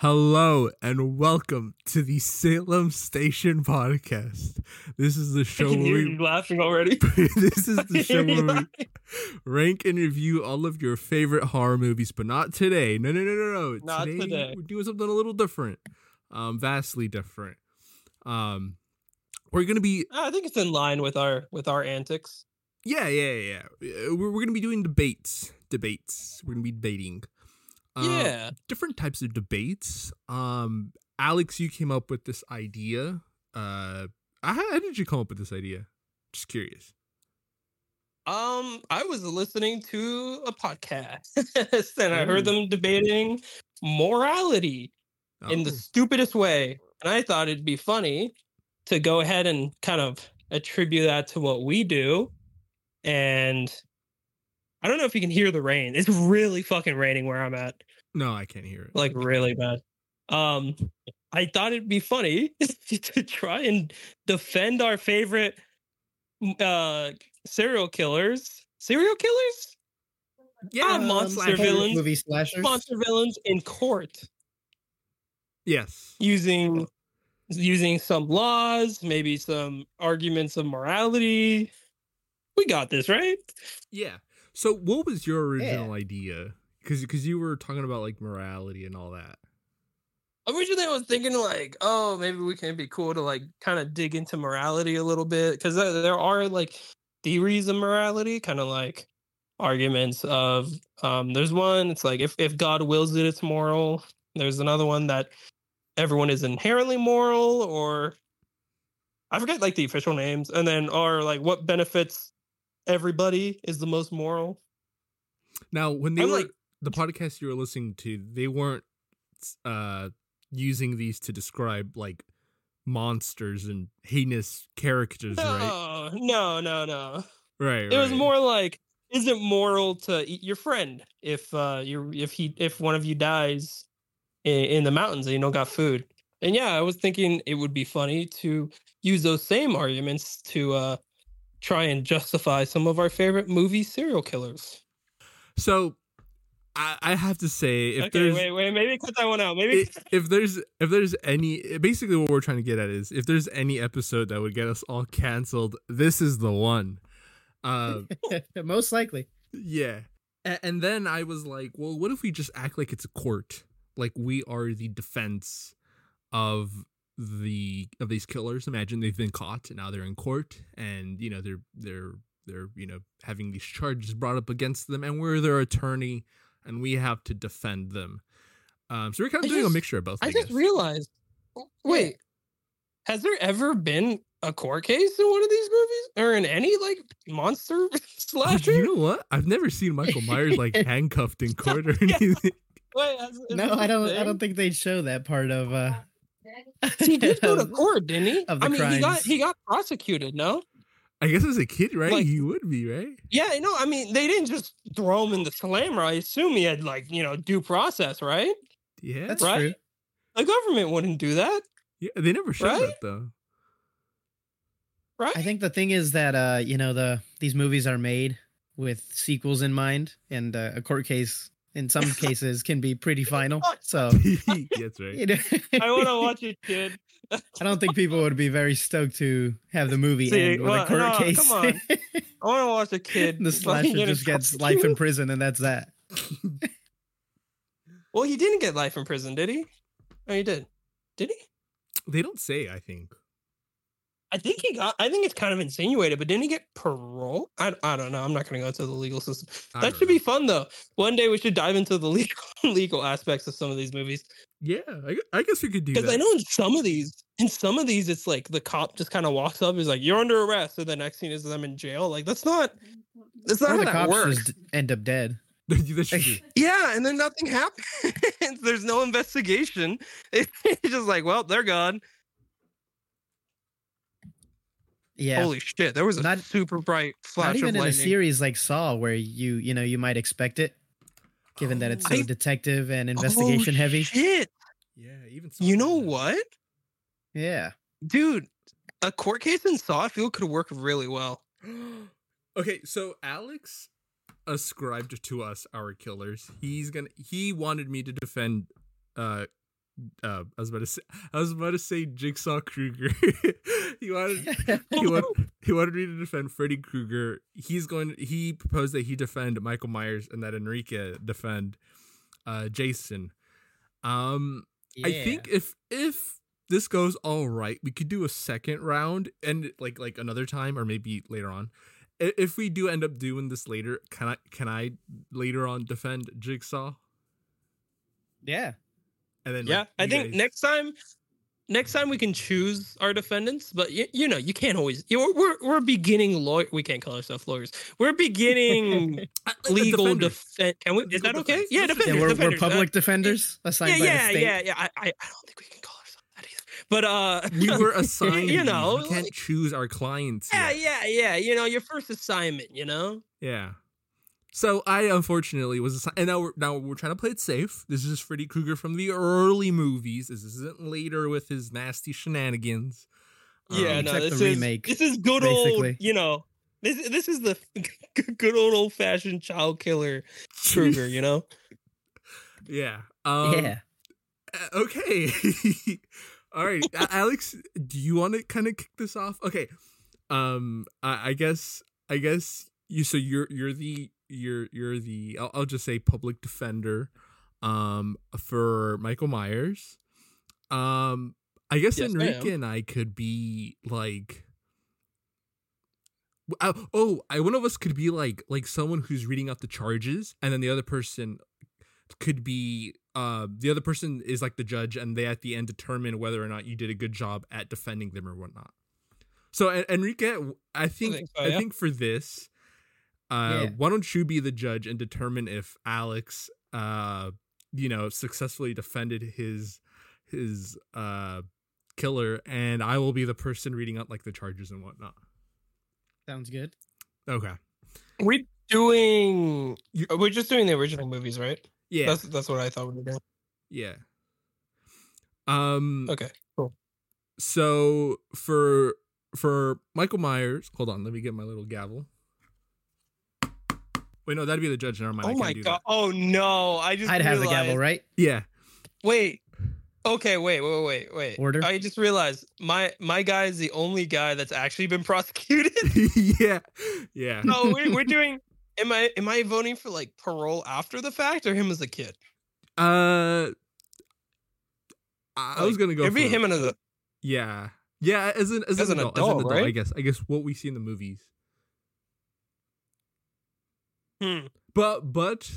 Hello and welcome to the Salem Station podcast. This is the I show can where hear we you laughing already. this is the show where we rank and review all of your favorite horror movies, but not today. No, no, no, no, no. Not today. We're doing something a little different, um, vastly different. Um, we're gonna be I think it's in line with our with our antics. yeah, yeah, yeah. yeah. We're we're gonna be doing debates, debates. We're gonna be debating. Uh, yeah. different types of debates. Um, Alex, you came up with this idea. Uh, how, how did you come up with this idea? Just curious. Um, I was listening to a podcast and I heard them debating morality in the Oh, stupidest way. And I thought it'd be funny to go ahead and kind of attribute that to what we do. And I don't know if you can hear the rain. It's really fucking raining where I'm at. no, I can't hear it. like really bad. Um, I thought it'd be funny to try and defend our favorite uh serial killers, serial killers, yeah, um, monster slasher. villains. movie slashers. monster villains in court Yes. using using some laws, maybe some arguments of morality. We got this, right? Yeah. So, what was your Yeah. original idea? Because because you were talking about like morality and all that. Originally, I was thinking like, oh, maybe we can be cool to like kind of dig into morality a little bit because there, there are like theories of morality, kind of like arguments of. Um, there's one. It's like if if God wills it, it's moral. There's another one that everyone is inherently moral, or I forget like the official names, and then or like what benefits everybody is the most moral. Now, when they I'm were like- the podcast you were listening to, they weren't uh using these to describe like monsters and heinous characters, right? No, no, no, no. Right. it was more like is it moral to eat your friend if uh you if he if one of you dies in, in the mountains and you don't got food and yeah i was thinking it would be funny to use those same arguments to uh try and justify some of our favorite movie serial killers So, I, I have to say, if okay there's wait wait maybe cut that one out maybe i- if there's if there's any basically what we're trying to get at is if there's any episode that would get us all canceled, this is the one. Uh, Most likely. yeah. A- and then I was like, well, what if we just act like it's a court? Like we are the defense of the of these killers. Imagine they've been caught and now they're in court and you know they're they're they're you know having these charges brought up against them and we're their attorney and we have to defend them. Um, so we're kind I of doing just- a mixture of both. I, i just guess. realized wait has there ever been a court case in one of these movies or in any like monster slasher you know what? I've never seen Michael Myers like handcuffed in court or Yeah. anything. Wait, is- is No, i don't. I don't think they'd show that part of. uh He did go to court, didn't he? of the I mean, he got he got prosecuted. No, I guess as a kid, right? Like- he would be, right? yeah, no. I mean, they didn't just throw him in the slammer. I assume he had like you know due process, right? Yeah. That's Right? true. The government wouldn't do that, yeah. They never showed Right? that though. right? I think the thing is that uh, you know the these movies are made with sequels in mind, and uh, a court case in some cases can be pretty final. So That's right. you know, I want to watch it, kid. I don't think people would be very stoked to have the movie See, end with well, a court no, case. come on. I want to watch a kid. the fucking slasher just gets life in prison, and that's that. Well, he didn't get life in prison, did he? Oh, he did. Did he? They don't say. I think. I think he got. I think it's kind of insinuated, but didn't he get parole? I, I don't know. I'm not going to go into the legal system. I That don't should be fun though. One day we should dive into the legal legal aspects of some of these movies Yeah, I, I guess we could do because. I know in some of these, in some of these, it's like the cop just kind of walks up, is like, "You're under arrest," and the next scene is them in jail. Like that's not that's not Or how the that cops works. just end up dead. Yeah, and then nothing happens. There's no investigation. It's just like, well, they're gone. Yeah. Holy shit! There was a Not- super bright flash Not even of in a series like Saw, where you you know you might expect it, given that it's so I- detective and Oh, investigation heavy. Shit! Yeah, even You know that. what? Yeah. dude a court case in saw i feel could work really well okay, so Alex ascribed to us our killers. He's gonna. He wanted me to defend uh uh, I was about to say I was about to say Jigsaw Krueger. he wanted he wanted he wanted me to defend Freddy Krueger. He's going. He proposed that he defend Michael Myers and that Enrique defend uh, Jason. Um, I think if if this goes all right, we could do a second round and like like another time or maybe later on. If we do end up doing this later, can I can I later on defend Jigsaw? yeah. And then Yeah, like, I think guys- next time, next time we can choose our defendants. But you, you know, you can't always. You know, we're we're beginning lawyer. We can't call ourselves lawyers. We're beginning Uh, uh, legal defense. Can we? Is that okay? defense. Yeah, Let's defenders. Yeah, we're, we're defenders. Uh, public defenders assigned yeah, by the yeah, state. yeah, yeah. I, I, I don't think we can call ourselves that either. But uh, we were assigned. you know, we can't like- choose our clients. yeah, yet. yeah, yeah. You know, your first assignment. You know. Yeah. So I unfortunately was assi- and now we're now we're trying to play it safe. This is Freddy Krueger from the early movies. This isn't later with his nasty shenanigans. Yeah, Um, no, this the is remake, this is good old. You know, this this is the good old old fashioned child killer Krueger. You know. yeah. Um, yeah. Okay. All right, Alex. Do you want to kind of kick this off? Okay. Um. I, I guess. I guess you. So you're you're the you're you're the. I'll, I'll just say public defender. Um. For Michael Myers. Um. I guess Yes, I Enrique am. and I could be like. Uh, oh, I one of us could be like like someone who's reading out the charges, and then the other person could be uh the other person is like the judge and they at the end determine whether or not you did a good job at defending them or whatnot so En- enrique i think think so, i think for this uh Yeah. why don't you be the judge and determine if alex uh you know successfully defended his his uh killer and i will be the person reading out like the charges and whatnot Sounds good. okay We doing. You- We're just doing the original movies, right? yeah That's that's what I thought we were doing. yeah um Okay. Cool. So for for Michael Myers, hold on, let me get my little gavel. Wait, no, that'd be the judge. Never mind. I oh can't my do god! That. Oh no! I just I'd have the gavel, right? Yeah. Wait. Okay. Wait. Wait. Wait. Wait. Order? I just realized my my guy is the only guy that's actually been prosecuted. yeah. Yeah. no, we're, we're doing. Am I am I voting for like parole after the fact or him as a kid? Uh I I was gonna go It'd be for, him as a. Yeah. Yeah, as an as, As an, an adult, as an adult, adult, I guess. I guess what we see in the movies. Hmm. But but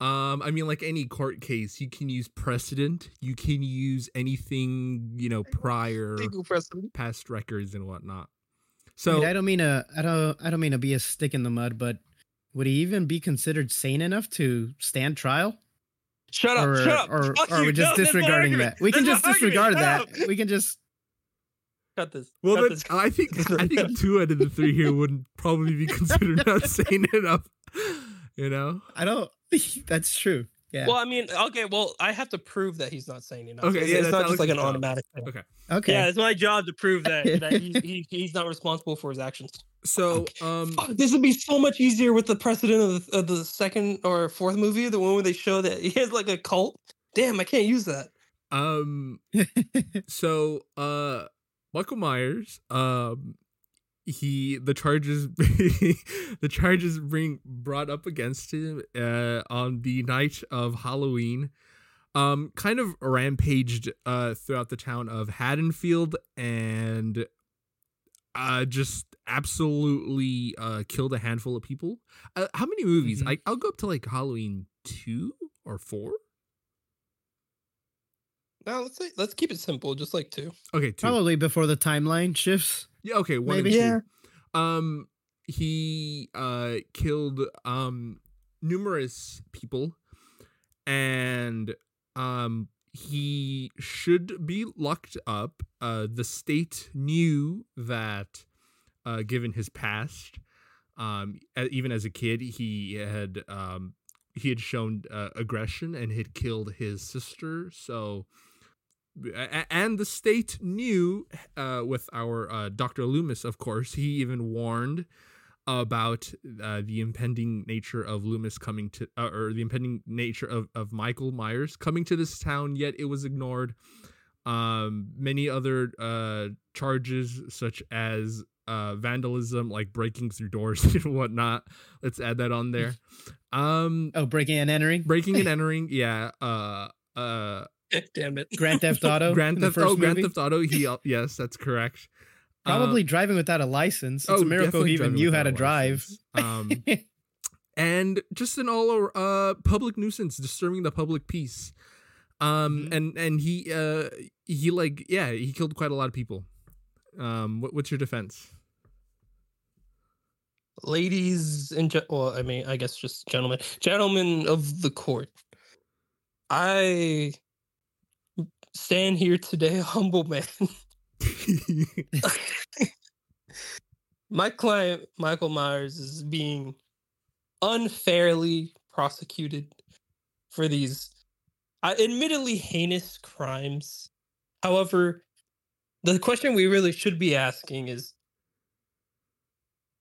um I mean like any court case, you can use precedent, you can use anything, you know, prior past records and whatnot. I, So mean, I don't mean to. I don't. I don't mean to be a stick in the mud, but would he even be considered sane enough to stand trial? Shut up! or, shut up! Or, Fuck or are we just no, that's my disregarding argument. that? We can just disregard that. We can just. Cut this. Well, cut then, this. I think I think two out of the three here wouldn't probably be considered not sane enough. You know? I don't. That's true. Yeah. Well, I mean, okay. Well, I have to prove that he's not saying enough. Okay, it's, yeah, it's not just like an job. automatic thing. Okay. okay. Yeah, it's my job to prove that, that he, he, he's not responsible for his actions. So, um, Fuck, this would be so much easier with the precedent of the, of the second or fourth movie, the one where they show that he has like a cult. Damn, I can't use that. um, so, uh, Michael Myers, um, he the charges the charges being brought up against him uh on the night of Halloween um kind of rampaged uh throughout the town of Haddonfield and uh just absolutely uh killed a handful of people. Uh, how many movies? Mhm. I I'll go up to like Halloween 2 or 4. No, let's say let's keep it simple, just like two. Okay, 2. Probably before the timeline shifts. Yeah, okay, one Maybe. and two. Um, he uh killed um numerous people, and um he should be locked up. Uh, the state knew that, uh, given his past, um, even as a kid, he had um he had shown uh, aggression and had killed his sister. So a- a- and the state knew uh, with our uh, Dr. Loomis, of course, he even warned about uh, the impending nature of Loomis coming to, uh, or the impending nature of, of Michael Myers coming to this town, yet it was ignored. Um, many other uh, charges, such as uh, vandalism, like breaking through doors and whatnot. Let's add that on there. Um, Oh, breaking and entering. breaking and entering, yeah. Uh, uh, Damn it. Grand Theft Auto. Grand in the Theft, first oh, Grand movie. Theft Auto. He, al- yes, that's correct. Uh, Probably driving without a license. It's oh, a miracle definitely he even driving knew how to a drive. Um, and just an all uh public nuisance, disturbing the public peace. Um, Mhm. and and he uh he like yeah he killed quite a lot of people. Um, what, what's your defense? ladies and gen- well, I mean, I guess just gentlemen, gentlemen of the court. I stand here today, humble man. My client, Michael Myers, is being unfairly prosecuted for these uh, admittedly heinous crimes. However, the question we really should be asking is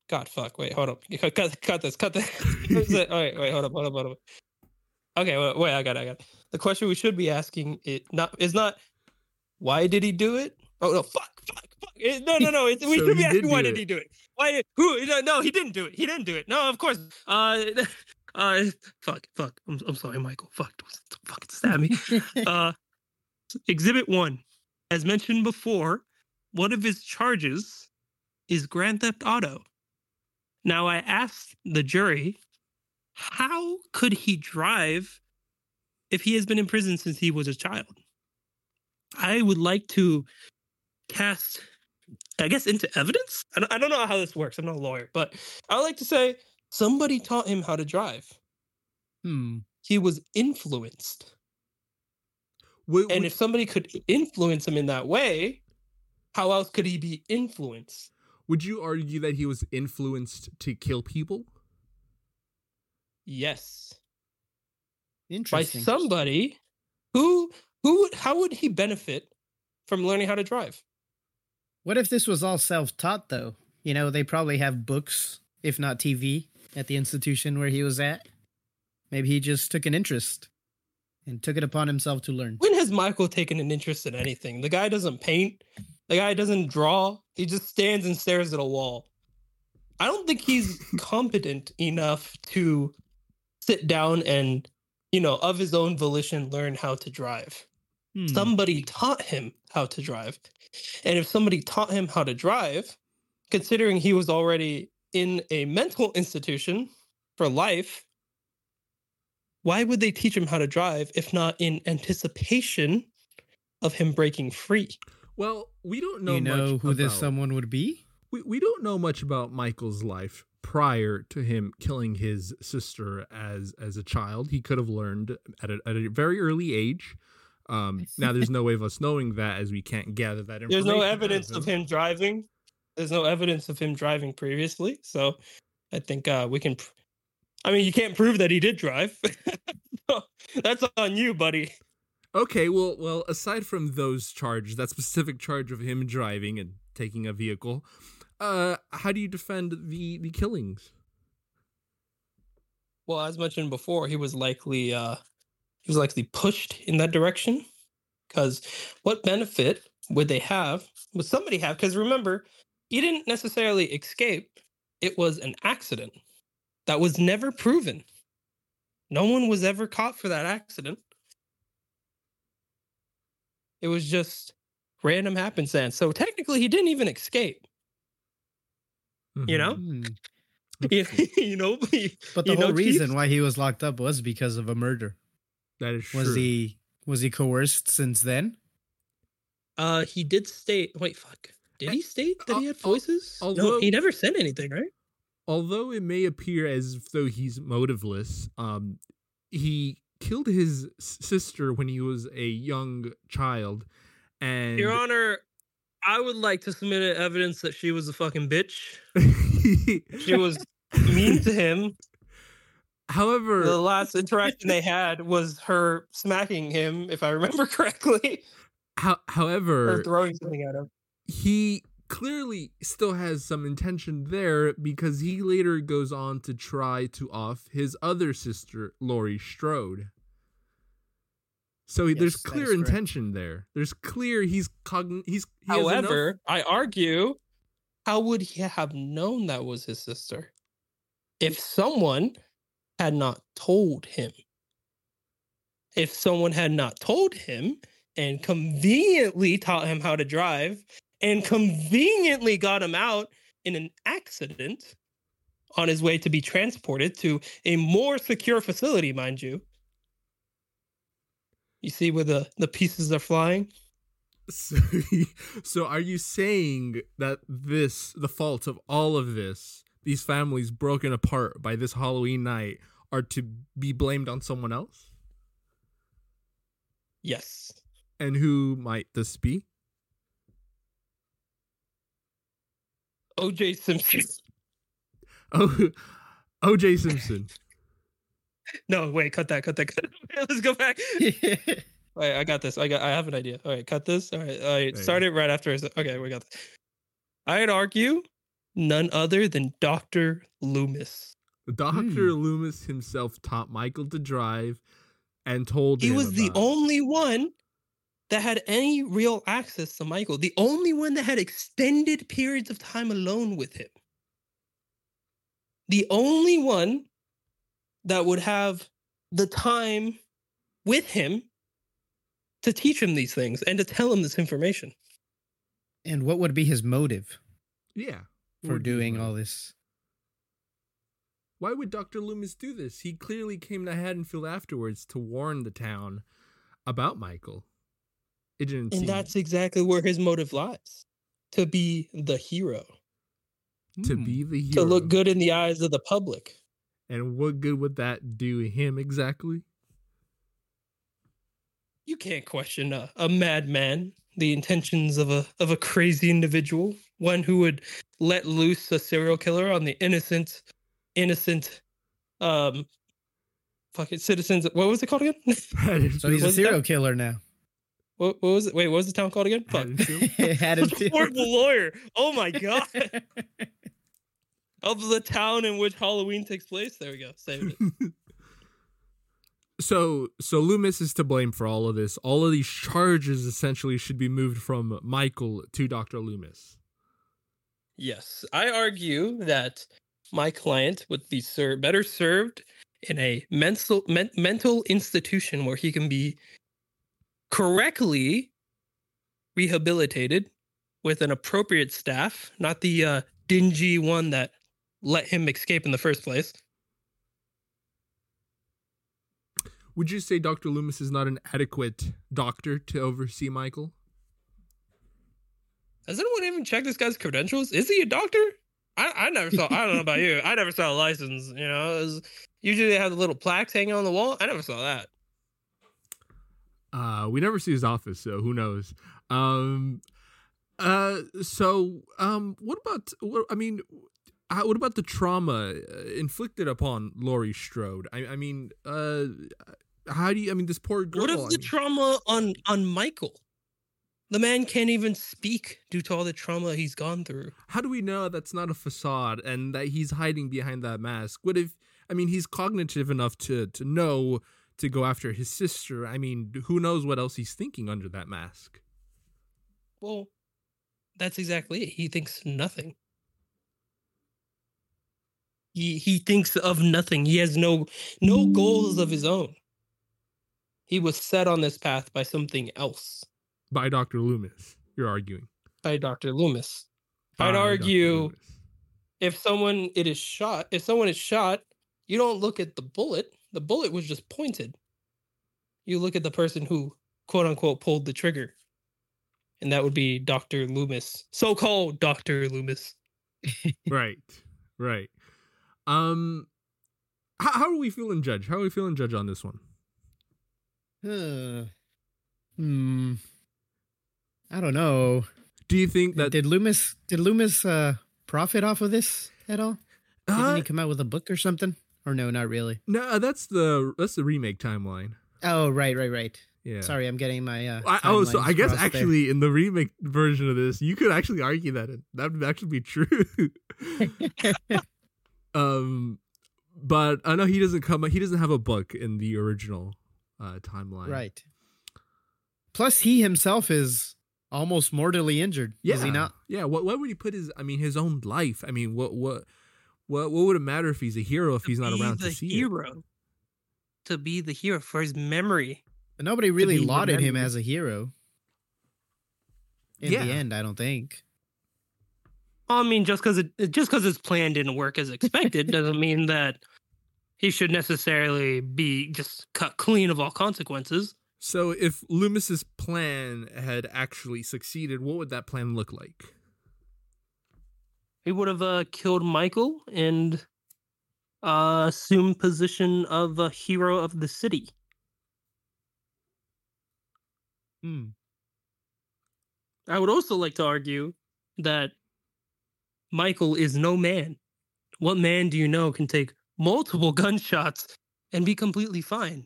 God, fuck. Wait, hold up. Cut, cut, cut this. Cut this. Oh, wait, wait, hold up, hold up, hold up. Okay, wait, wait, I got it, I got it. The question we should be asking it not is not why did he do it? Oh no, fuck, fuck, fuck. It- no, no, no. It's, we So should be he did asking why do did he do it? Why did who? No, no, he didn't do it. He didn't do it. No, of course. Uh, uh, fuck, fuck. I'm, I'm sorry, Michael. Fuck, don't fucking stab me. uh, exhibit one, as mentioned before, one of his charges is Grand Theft Auto. Now, I asked the jury, how could he drive if he has been in prison since he was a child? I would like to cast, I guess, into evidence. I don't, I don't know how this works. I'm not a lawyer, but I would like to say somebody taught him how to drive. Hmm. He was influenced. Would- And if somebody could influence him in that way, how else could he be influenced? would you argue that he was influenced to kill people? Yes. By somebody who who would how would he benefit from learning how to drive? What if this was all self-taught though? You know, they probably have books, if not TV, at the institution where he was at. Maybe he just took an interest and took it upon himself to learn. When has Michael taken an interest in anything? The guy doesn't paint. The guy doesn't draw. He just stands and stares at a wall. I don't think he's competent enough to sit down and, you know, of his own volition, learn how to drive. Hmm. somebody taught him how to drive. And if somebody taught him how to drive, considering he was already in a mental institution for life, why would they teach him how to drive if not in anticipation of him breaking free? Well, we don't know. you know much who this someone would be? we, we don't know much about Michael's life prior to him killing his sister as as a child. He could have learned at a, at a very early age. Um, now there's no way of us knowing that as we can't gather that information. There's no out evidence of him driving. There's no evidence of him driving previously. So I think uh, we can. pr- I mean, you can't prove that he did drive. That's on you, buddy. Okay, well, well, aside from those charges, that specific charge of him driving and taking a vehicle, uh, how do you defend the the killings? Well, as mentioned before, he was likely uh he was likely pushed in that direction. Because what benefit would they have? Would somebody have? Because remember, he didn't necessarily escape. It was an accident that was never proven. No one was ever caught for that accident. It was just random happenstance. So technically, he didn't even escape. You know? Hmm. You, know, But the know, whole Chief? reason why he was locked up was because of a murder. that is true. Was he was he coerced since then? Uh, he did state. Wait, fuck. Did he state that he had voices? although- no, he never said anything, right? although it may appear as though he's motiveless, um, he killed his sister when he was a young child, and Your Honor, I would like to submit evidence that she was a fucking bitch. She was mean to him. however, The last interaction they had was her smacking him, if I remember correctly, ho- or however, throwing something at him. he clearly still has some intention there because he later goes on to try to off his other sister, Laurie Strode. So he- there's clear is correct. intention there. There's clear he's cogn he's he has enough- However, I argue, how would he have known that was his sister if someone had not told him? If someone had not told him and conveniently taught him how to drive and conveniently got him out in an accident on his way to be transported to a more secure facility, mind you. You see where the, the pieces are flying? So, so are you saying that this the fault of all of this these families broken apart by this halloween night are to be blamed on someone else Yes. and who might this be OJ Simpson. oh oj simpson No, wait, cut that, cut that, cut that. Let's go back. All right, I got this. I got I have an idea. All right, cut this. All right, all right. There Start it right after. Okay, we got this. I'd argue none other than Dr. Loomis. dr Hmm. loomis himself taught michael to drive and told He him was the about- only one that had any real access to Michael, the only one that had extended periods of time alone with him. The only one that would have the time with him to teach him these things and to tell him this information. and what would be his motive yeah for doing all this? Why would Dr. Loomis do this? He clearly came to Haddonfield afterwards to warn the town about Michael. It didn't seem And that's exactly where his motive lies to be the hero, to Hmm. be the hero. to look good in the eyes of the public. And what good would that do him exactly? You can't question a, a madman, the intentions of a of a crazy individual, one who would let loose a serial killer on the innocent, innocent, um, fucking citizens. What was it called again? So he's a serial killer now. what, what was it? Wait, what was the town called again? Fuck. Haddonfield? A Haddonfield. horrible lawyer. Oh my god. of the town in which Halloween takes place. There we go. Saved it. so so Loomis is to blame for all of this. All of these charges essentially should be moved from Michael to Dr. Loomis. Yes, I argue that my client would be ser- better served in a mental men- mental institution where he can be correctly rehabilitated with an appropriate staff, not the uh, dingy one that let him escape in the first place. Would you say Dr. Loomis is not an adequate doctor to oversee Michael? Has anyone even checked this guy's credentials? Is he a doctor? I, I never saw. I don't know about you. I never saw a license. You know, was- usually they have the little plaques hanging on the wall. I never saw that. Uh, we never see his office, so who knows? Um, uh, so um, what about? What, I mean, how, what about the trauma uh, inflicted upon Laurie Strode? I, I mean, uh, how do you? I mean, this poor girl. What if the mean- trauma on on Michael? The man can't even speak due to all the trauma he's gone through. how do we know that's not a facade and that he's hiding behind that mask? What if? I mean, he's cognitive enough to to know to go after his sister. I mean, who knows what else he's thinking under that mask? Well, that's exactly it. He thinks nothing. He he thinks of nothing. He has no no goals of his own. He was set on this path by something else, By Dr. Loomis, you're arguing. by Dr. Loomis. By I'd argue Loomis. if someone it is shot, if someone is shot, you don't look at the bullet. The bullet was just pointed. You look at the person who quote unquote pulled the trigger. And that would be Dr. Loomis. So-called Dr. Loomis. right right um how, how are we feeling judge how are we feeling judge on this one Uh, hmm. I don't know. do you think that did Loomis did Loomis uh profit off of this at all? Didn't uh, he come out with a book or something? Or no, not really. no that's the that's the remake timeline Oh, right, right, right. Yeah. Sorry, I'm getting my. Uh, I, oh, so I guess crossed there. actually in the remake version of this, you could actually argue that it, that would actually be true. um, but I know he doesn't come. He doesn't have a book in the original uh, timeline. right. Plus, he himself is almost mortally injured. Yeah. Is he not? Yeah. What? What would he put his? I mean, his own life. I mean, what? What? What? What would it matter if he's a hero if To he's not around the to see it? hero. To be the hero for his memory. But nobody really be lauded him as a hero. In Yeah. the end, I don't think. I mean, just because it just because his plan didn't work as expected doesn't mean that he should necessarily be just cut clean of all consequences. So, if Loomis's plan had actually succeeded, what would that plan look like? He would have uh, killed Michael and uh, assumed position of a hero of the city. Hmm. I would also like to argue that Michael is no man. What man do you know can take multiple gunshots and be completely fine?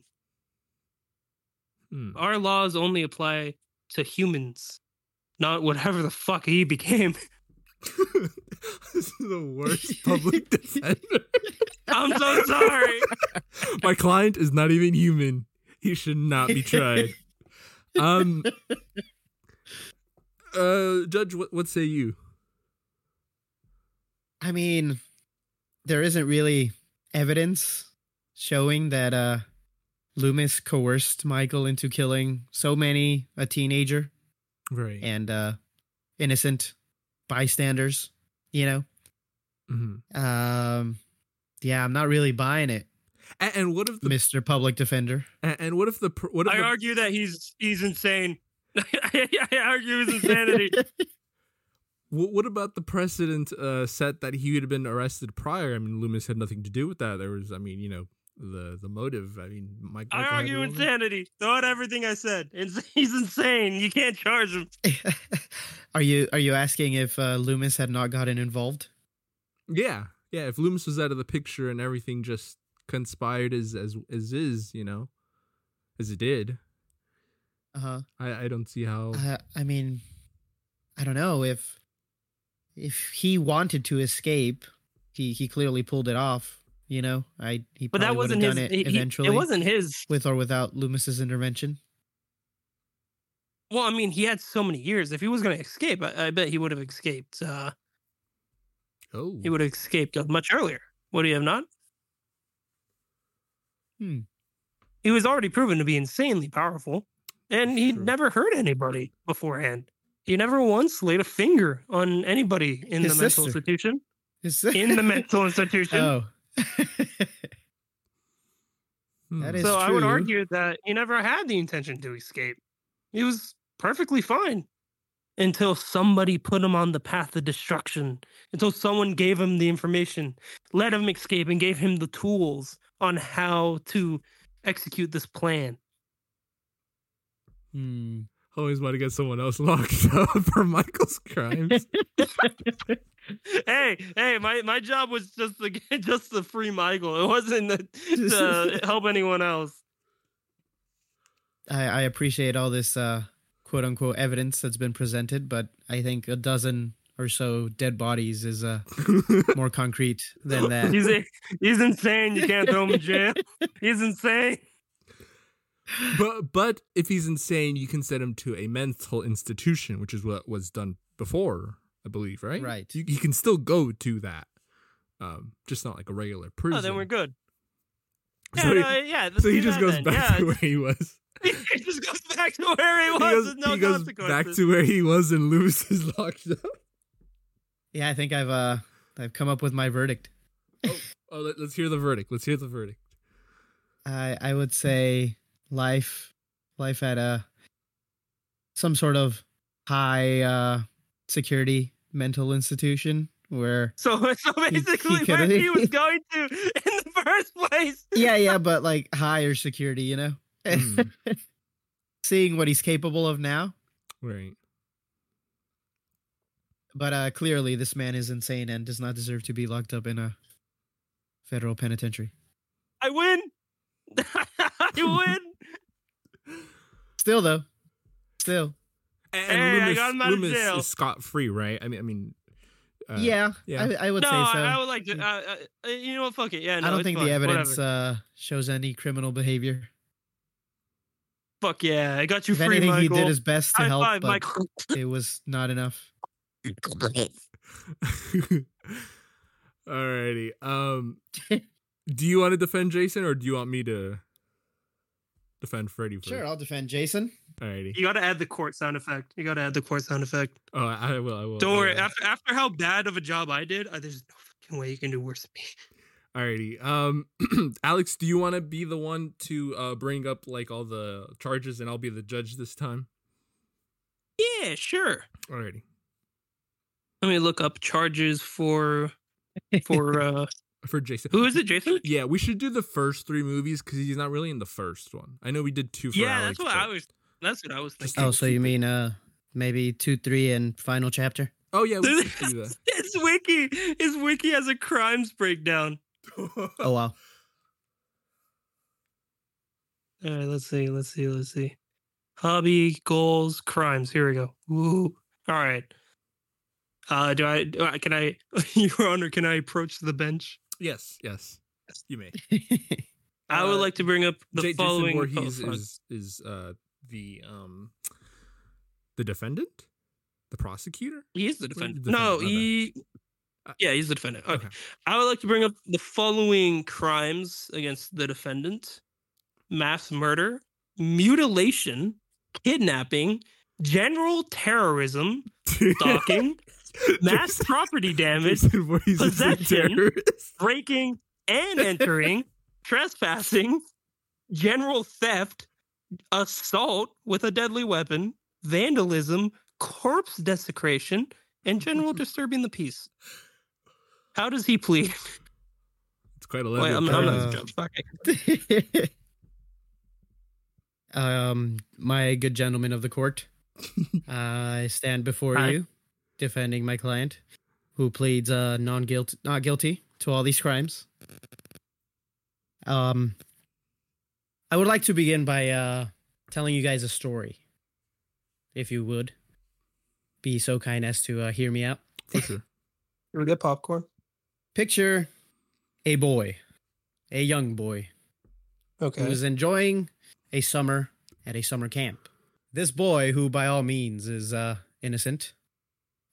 Hmm. Our laws only apply to humans, not whatever the fuck he became. this is the worst public defender. I'm so sorry. My client is not even human. He should not be tried. Um. Uh, Judge, what what say you? I mean, there isn't really evidence showing that uh Loomis coerced Michael into killing so many a teenager Right. and uh innocent bystanders, you know. Mhm. Um yeah, I'm not really buying it, And, and what if the Mr. Public Defender. and, and what if the what if I the, argue that he's he's insane. I argue his insanity. What, what about the precedent uh, set that he would have been arrested prior? I mean, Loomis had nothing to do with that. There was, I mean, you know, the the motive. I mean, Mike. I Michael had argue insanity. Throw out everything I said. Ins- He's insane. You can't charge him. are you are you asking if uh, Loomis had not gotten involved? Yeah, yeah. If Loomis was out of the picture and everything just conspired as as as is, you know, as it did, Uh-huh. I I don't see how. Uh, I mean, I don't know if if he wanted to escape, he he clearly pulled it off. You know, I he But that wasn't his. it he- eventually. it wasn't his. with or without Loomis's intervention. Well, I mean, he had so many years. If he was going to escape, I, I bet he would have escaped. Uh, oh, he would have escaped much earlier. Would he have not? Hmm. He was already proven to be insanely powerful, and he'd never hurt anybody beforehand. He never once laid a finger on anybody in His the mental sister. institution. Is In the mental institution. oh, Hmm. that is so I would argue that he never had the intention to escape. He was perfectly fine until somebody put him on the path of destruction. Until someone gave him the information, let him escape, and gave him the tools on how to execute this plan. Hmm. Always want to get someone else locked up for Michael's crimes. hey, hey, my, my job was just to get, just to free Michael. It wasn't to, to help anyone else. I, I appreciate all this uh, quote unquote evidence that's been presented, but I think a dozen or so dead bodies is uh, more concrete than that. He's he's insane. You can't throw him in jail. He's insane. But but if he's insane, you can send him to a mental institution, which is what was done before, I believe, right? Right. You, you can still go to that, um, just not like a regular prison. Oh, then we're good. So Yeah, he- no, yeah. so he just goes then. back yeah, to where he was. he just goes back to where he was. he goes, with no he goes consequences. back to where he was and Loomis is locked up. Yeah, I think I've uh, I've come up with my verdict. Oh, let, us hear the verdict. Let's hear the verdict. I I would say life life at a some sort of high uh security mental institution where So, so he basically, where he was going to in the first place. yeah yeah but like higher security you know Mm. seeing what he's capable of now Right. but uh clearly this man is insane and does not deserve to be locked up in a federal penitentiary I win. I win. Still though, still, And Hey, I Loomis, got him out of Loomis jail. is scot free, right? I mean, I mean, uh, yeah, yeah. I, I would no, say so. I, I would like to. Uh, uh, you know what? Fuck it. Yeah, no, I don't think fine. the evidence uh, shows any criminal behavior. Fuck yeah, I got you If free, anything, Michael. he did his best to High help, five, but Michael. it was not enough. Alrighty. Um, do you want to defend Jason or do you want me to defend Freddy first? Sure, I'll defend Jason. Alrighty. You got to add the court sound effect. You got to add the court sound effect. Oh, I I will. I will. Don't I worry. will. After after how bad of a job I did, uh, there's no fucking way you can do worse than me. Alrighty. Um, Alex, do you want to be the one to uh bring up like all the charges, and I'll be the judge this time? Yeah, sure. Alrighty. Let me look up charges for for uh For Jason. who is it, Jason? Yeah, we should do the first three movies because he's not really in the first one. I know we did two for Yeah, Alex. that's what I was. That's what I was thinking. Oh, so you mean uh maybe two, three, and final chapter? Oh yeah, we can do that. His wiki, his wiki has a crimes breakdown. Oh wow. All right, let's see, let's see, let's see. Hobby, goals, crimes. Here we go. Ooh. All right. Uh, do I? Do I can I, Your Honor? Can I approach the bench? Yes, yes, you may. I would like to bring up the J- following. Jason oh, Voorhees fuck. is is uh the um the defendant, the prosecutor. The Where's the defendant. defendant? No, he. Yeah, he's the defendant. Okay. Okay. I would like to bring up the following crimes against the defendant: mass murder, mutilation, kidnapping, general terrorism, stalking, mass property damage, Jason Voorhees is a possession, breaking and entering, trespassing, general theft, assault with a deadly weapon, vandalism, corpse desecration, and general disturbing the peace. How does he plead? It's quite a Wait, level. I'm, I'm not Uh, judge. Fuck it. um, my good gentlemen of the court, I stand before Hi. you, defending my client, who pleads uh non guilty, not guilty to all these crimes. Um, I would like to begin by uh telling you guys a story, if you would be so kind as to uh, hear me out. For sure. we get popcorn? Picture a boy, a young boy, Okay. who is enjoying a summer at a summer camp. This boy, who by all means is uh, innocent,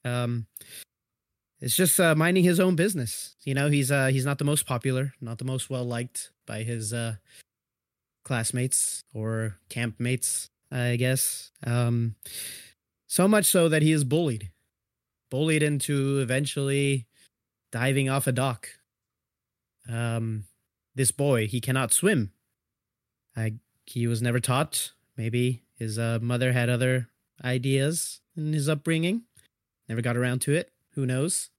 um, it's just uh, minding his own business. You know, he's uh, he's not the most popular, not the most well liked by his uh, classmates or campmates, I guess. Um, so much so that he is bullied, bullied into eventually diving off a dock. Um, this boy, he cannot swim. I he was never taught. Maybe his uh, mother had other ideas in his upbringing. Never got around to it. Who knows?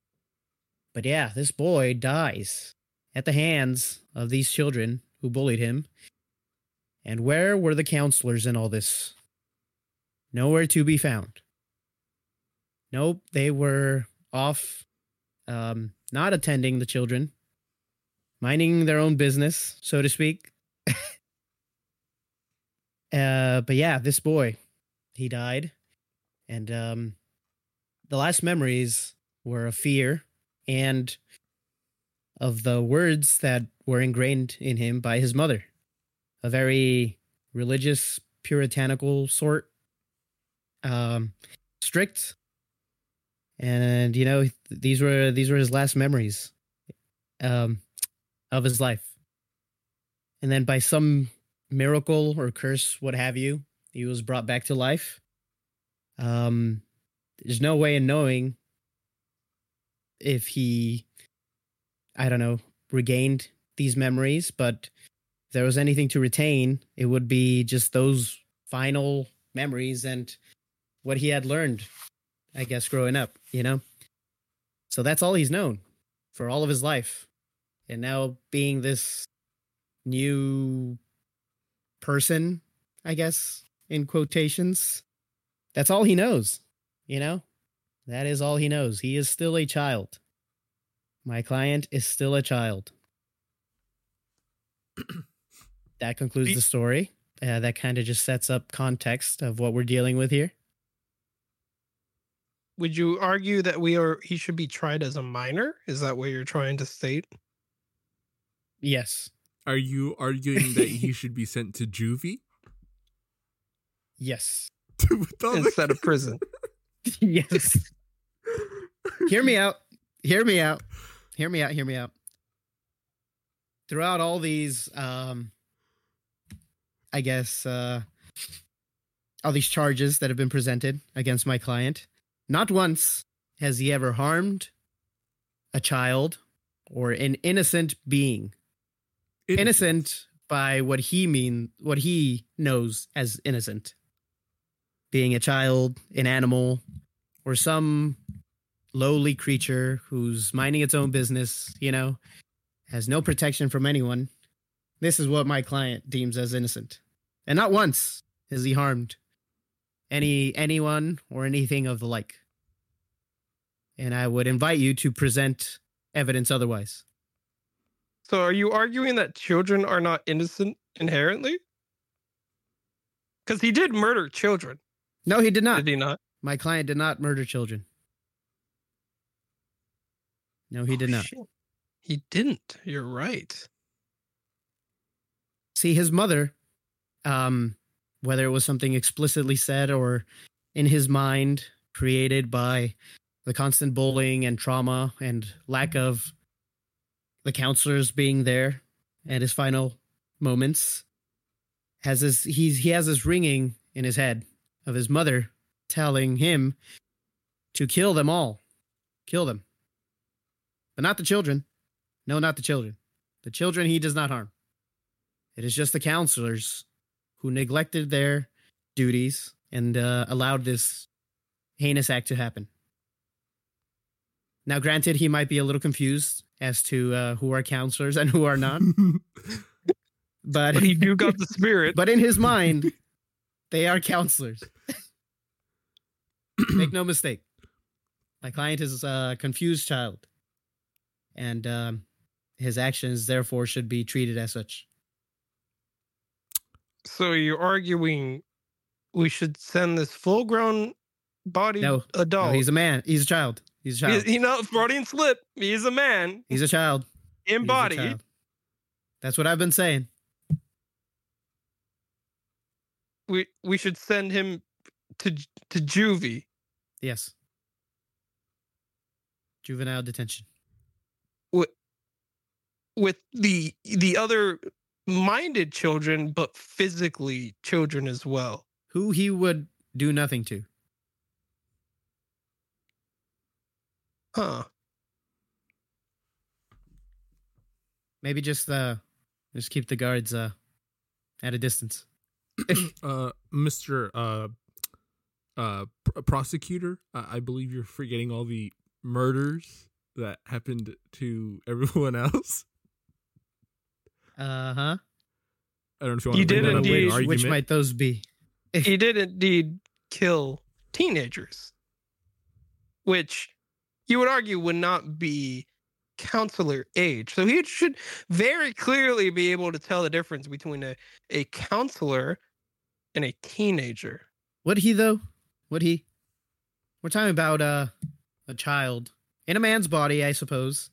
But yeah, this boy dies at the hands of these children who bullied him. And where were the counselors in all this? Nowhere to be found. Nope, they were off, um, not attending the children, minding their own business, so to speak. uh, but yeah, this boy, he died, and um, the last memories were of fear and of the words that were ingrained in him by his mother, a very religious, puritanical sort, um, strict, and you know these were these were his last memories, um, of his life. And then by some miracle or curse, what have you, he was brought back to life. Um, there's no way in knowing if he, I don't know, regained these memories, but if there was anything to retain, it would be just those final memories and what he had learned, I guess, growing up, you know? So that's all he's known for all of his life. And now being this new person, I guess, in quotations, that's all he knows, you know? That is all he knows. He is still a child. My client is still a child. that concludes Be- the story. uh, that kind of just sets up context of what we're dealing with here. Would you argue that we are he should be tried as a minor? Is that what you're trying to state? Yes. Are you arguing that he should be sent to juvie Yes. With all the- Instead of prison. yes. hear me out. Hear me out. Hear me out. Hear me out. Throughout all these, um, I guess, uh, all these charges that have been presented against my client, not once has he ever harmed a child or an innocent being. Innocent by what he mean, what he knows as innocent. Being a child, an animal, or some lowly creature who's minding its own business, you know, has no protection from anyone. This is what my client deems as innocent. And not once has he harmed any anyone or anything of the like. And I would invite you to present evidence otherwise. So are you arguing that children are not innocent inherently? Because he did murder children, No, he did not. did he not? My client did not murder children. No, he did Oh, not. shit. He didn't. You're right. see his mother um whether it was something explicitly said or in his mind created by the constant bullying and trauma and lack of the counselors being there at his final moments has this he's he has this ringing in his head of his mother telling him to kill them all kill them but not the children no not the children the children he does not harm it is just the counselors who neglected their duties and uh, allowed this heinous act to happen. Now, granted, he might be a little confused as to uh, who are counselors and who are not, but But he do got the spirit. but in his mind, they are counselors. Make no mistake. My client is a confused child, and um, his actions therefore should be treated as such. So you're arguing we should send this full grown body No, adult. No, he's a man. He's a child. He's a He- child. you know, Freudian slip. He's a man He's a child. He's a embodied. child. That's what I've been saying. We we should send him to to juvie. Yes. Juvenile detention. with with the the other minded children but physically children as well Who he would do nothing to. huh Maybe just uh just keep the guards uh at a distance. uh, Mr. Uh, uh, pr- prosecutor, uh, I believe you're forgetting all the murders that happened to everyone else. Uh-huh. I don't know if you want You to bring did up in an indeed. Which, which might those be? he did indeed kill teenagers which you would argue would not be counselor age so he should very clearly be able to tell the difference between a, a counselor and a teenager Would he though? Would he? We're talking about uh a child in a man's body, I suppose,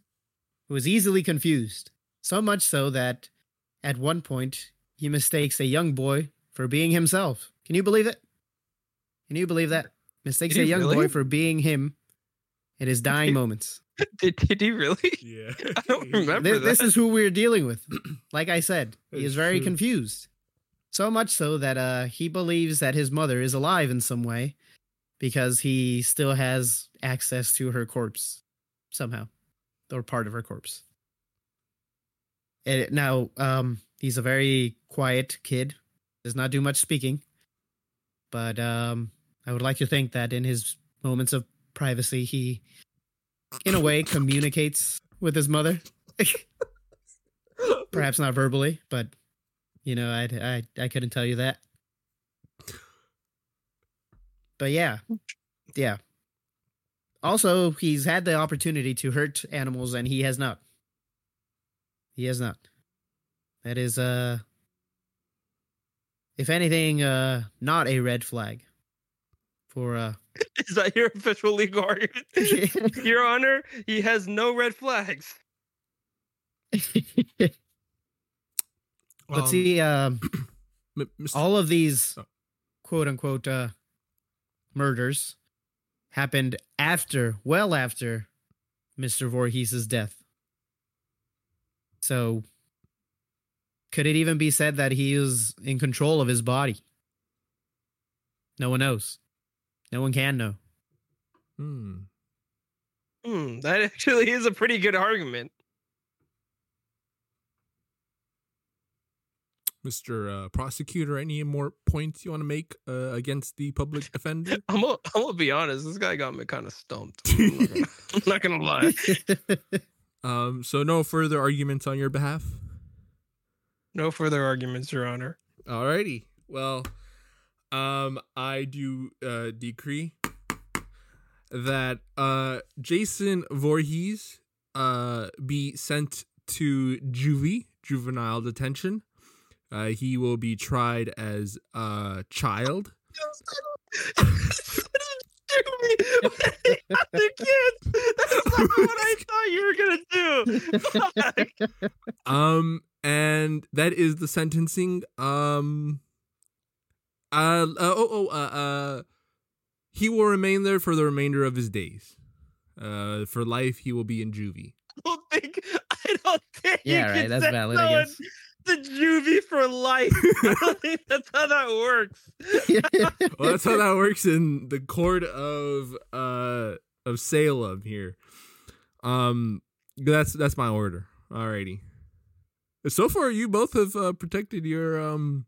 who is easily confused. So much so that at one point he mistakes a young boy for being himself. Can you believe it? Can you believe that? Mistakes a young really? boy for being him in his dying moments. did, did he really Yeah. I don't remember. Th- this is who we're dealing with. Like I said, he is very true. confused. So much so that uh, he believes that his mother is alive in some way because he still has access to her corpse somehow, or part of her corpse. And now, um, he's a very quiet kid, does not do much speaking, but um, I would like to think that in his moments of privacy, he, in a way, communicates with his mother. Perhaps not verbally, but you know, I I I couldn't tell you that. But yeah, yeah. Also, he's had the opportunity to hurt animals, and he has not. He has not. That is uh if anything, uh, not a red flag for uh. Is that your official legal argument? Your Honor, he has no red flags. but Um, see, um, M- Mr. all of these Oh. quote unquote uh, murders happened after, well after Mr. Voorhees' death. So, could it even be said that he is in control of his body? No one knows. No one can know. Hmm. Hmm, that actually is a pretty good argument. Mr. Uh, prosecutor, any more points you want to make uh, against the public defender? I'm gonna, I'm gonna be honest. This guy got me kind of stumped. I'm not gonna, I'm not gonna lie. um, so no further arguments on your behalf. No further arguments, Your Honor. Alrighty. Well, um, I do uh, decree that uh, Jason Voorhees uh, be sent to juvie, juvenile detention. Uh, he will be tried as a child. the kids. That's not what I thought you were gonna do. Fuck. Um, and that is the sentencing. Um, uh, uh oh, oh, uh, uh, he will remain there for the remainder of his days. Uh, for life, he will be in juvie. I don't think. I don't think. you yeah, can right. That's valid, I guess. The juvie for life. I don't think that's how that works. well, that's how that works in the court of uh of Salem here. Um, that's that's my order. Alrighty. So far, you both have uh, protected your um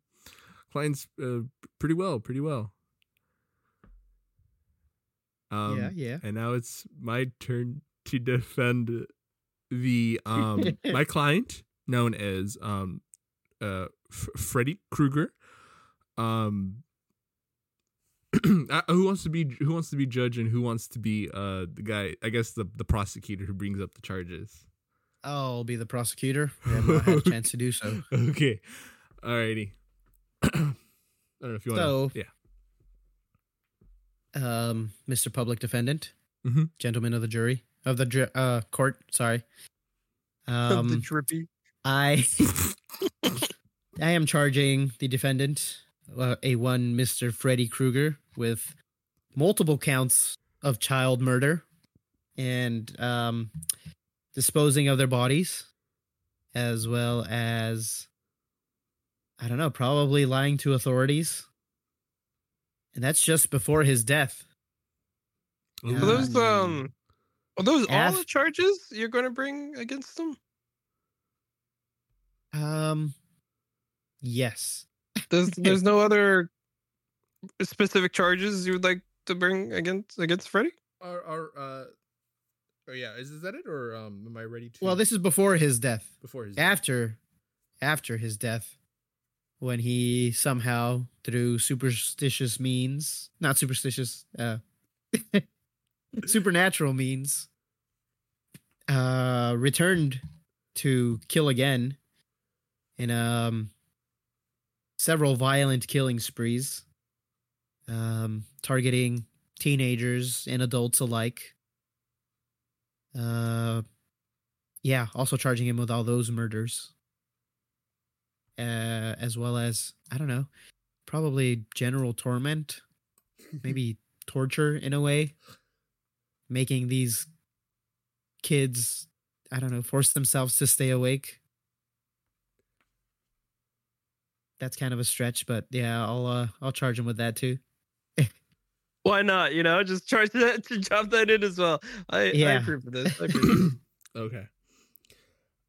clients uh, pretty well, pretty well. Um, yeah, yeah. and now it's my turn to defend the um my client known as um uh F- Freddy Krueger. Um who wants to be who wants to be judge and who wants to be uh the guy I guess the the prosecutor who brings up the charges. I'll be the prosecutor. I have not had a chance to do so. okay. Alrighty. I don't know if you want So- to yeah. Um, Mr. Public Defendant, Mhm. gentlemen of the jury of the uh court. Sorry. the Um, drippy. I I am charging the defendant, uh, a one Mr. Freddy Krueger, with multiple counts of child murder and um, disposing of their bodies, as well as I don't know, probably lying to authorities. And that's just before his death. Are those um? Are those all Af- the charges you're going to bring against them? Um, yes. There's there's no other specific charges you would like to bring against against Freddy? Are are uh oh yeah, is, is that it or um am I ready to Well, this is before his death. before his after after his death when he somehow through superstitious means not superstitious uh supernatural means uh returned to kill again in um several violent killing sprees um targeting teenagers and adults alike uh yeah, also charging him with all those murders. Uh, as well as, I don't know, probably general torment, maybe torture in a way, making these kids, I don't know, force themselves to stay awake. That's kind of a stretch, but yeah, I'll uh, I'll charge him with that too. Why not? You know, just charge that to drop that in as well. I, I Yeah. approve of this. I approve of this. Okay.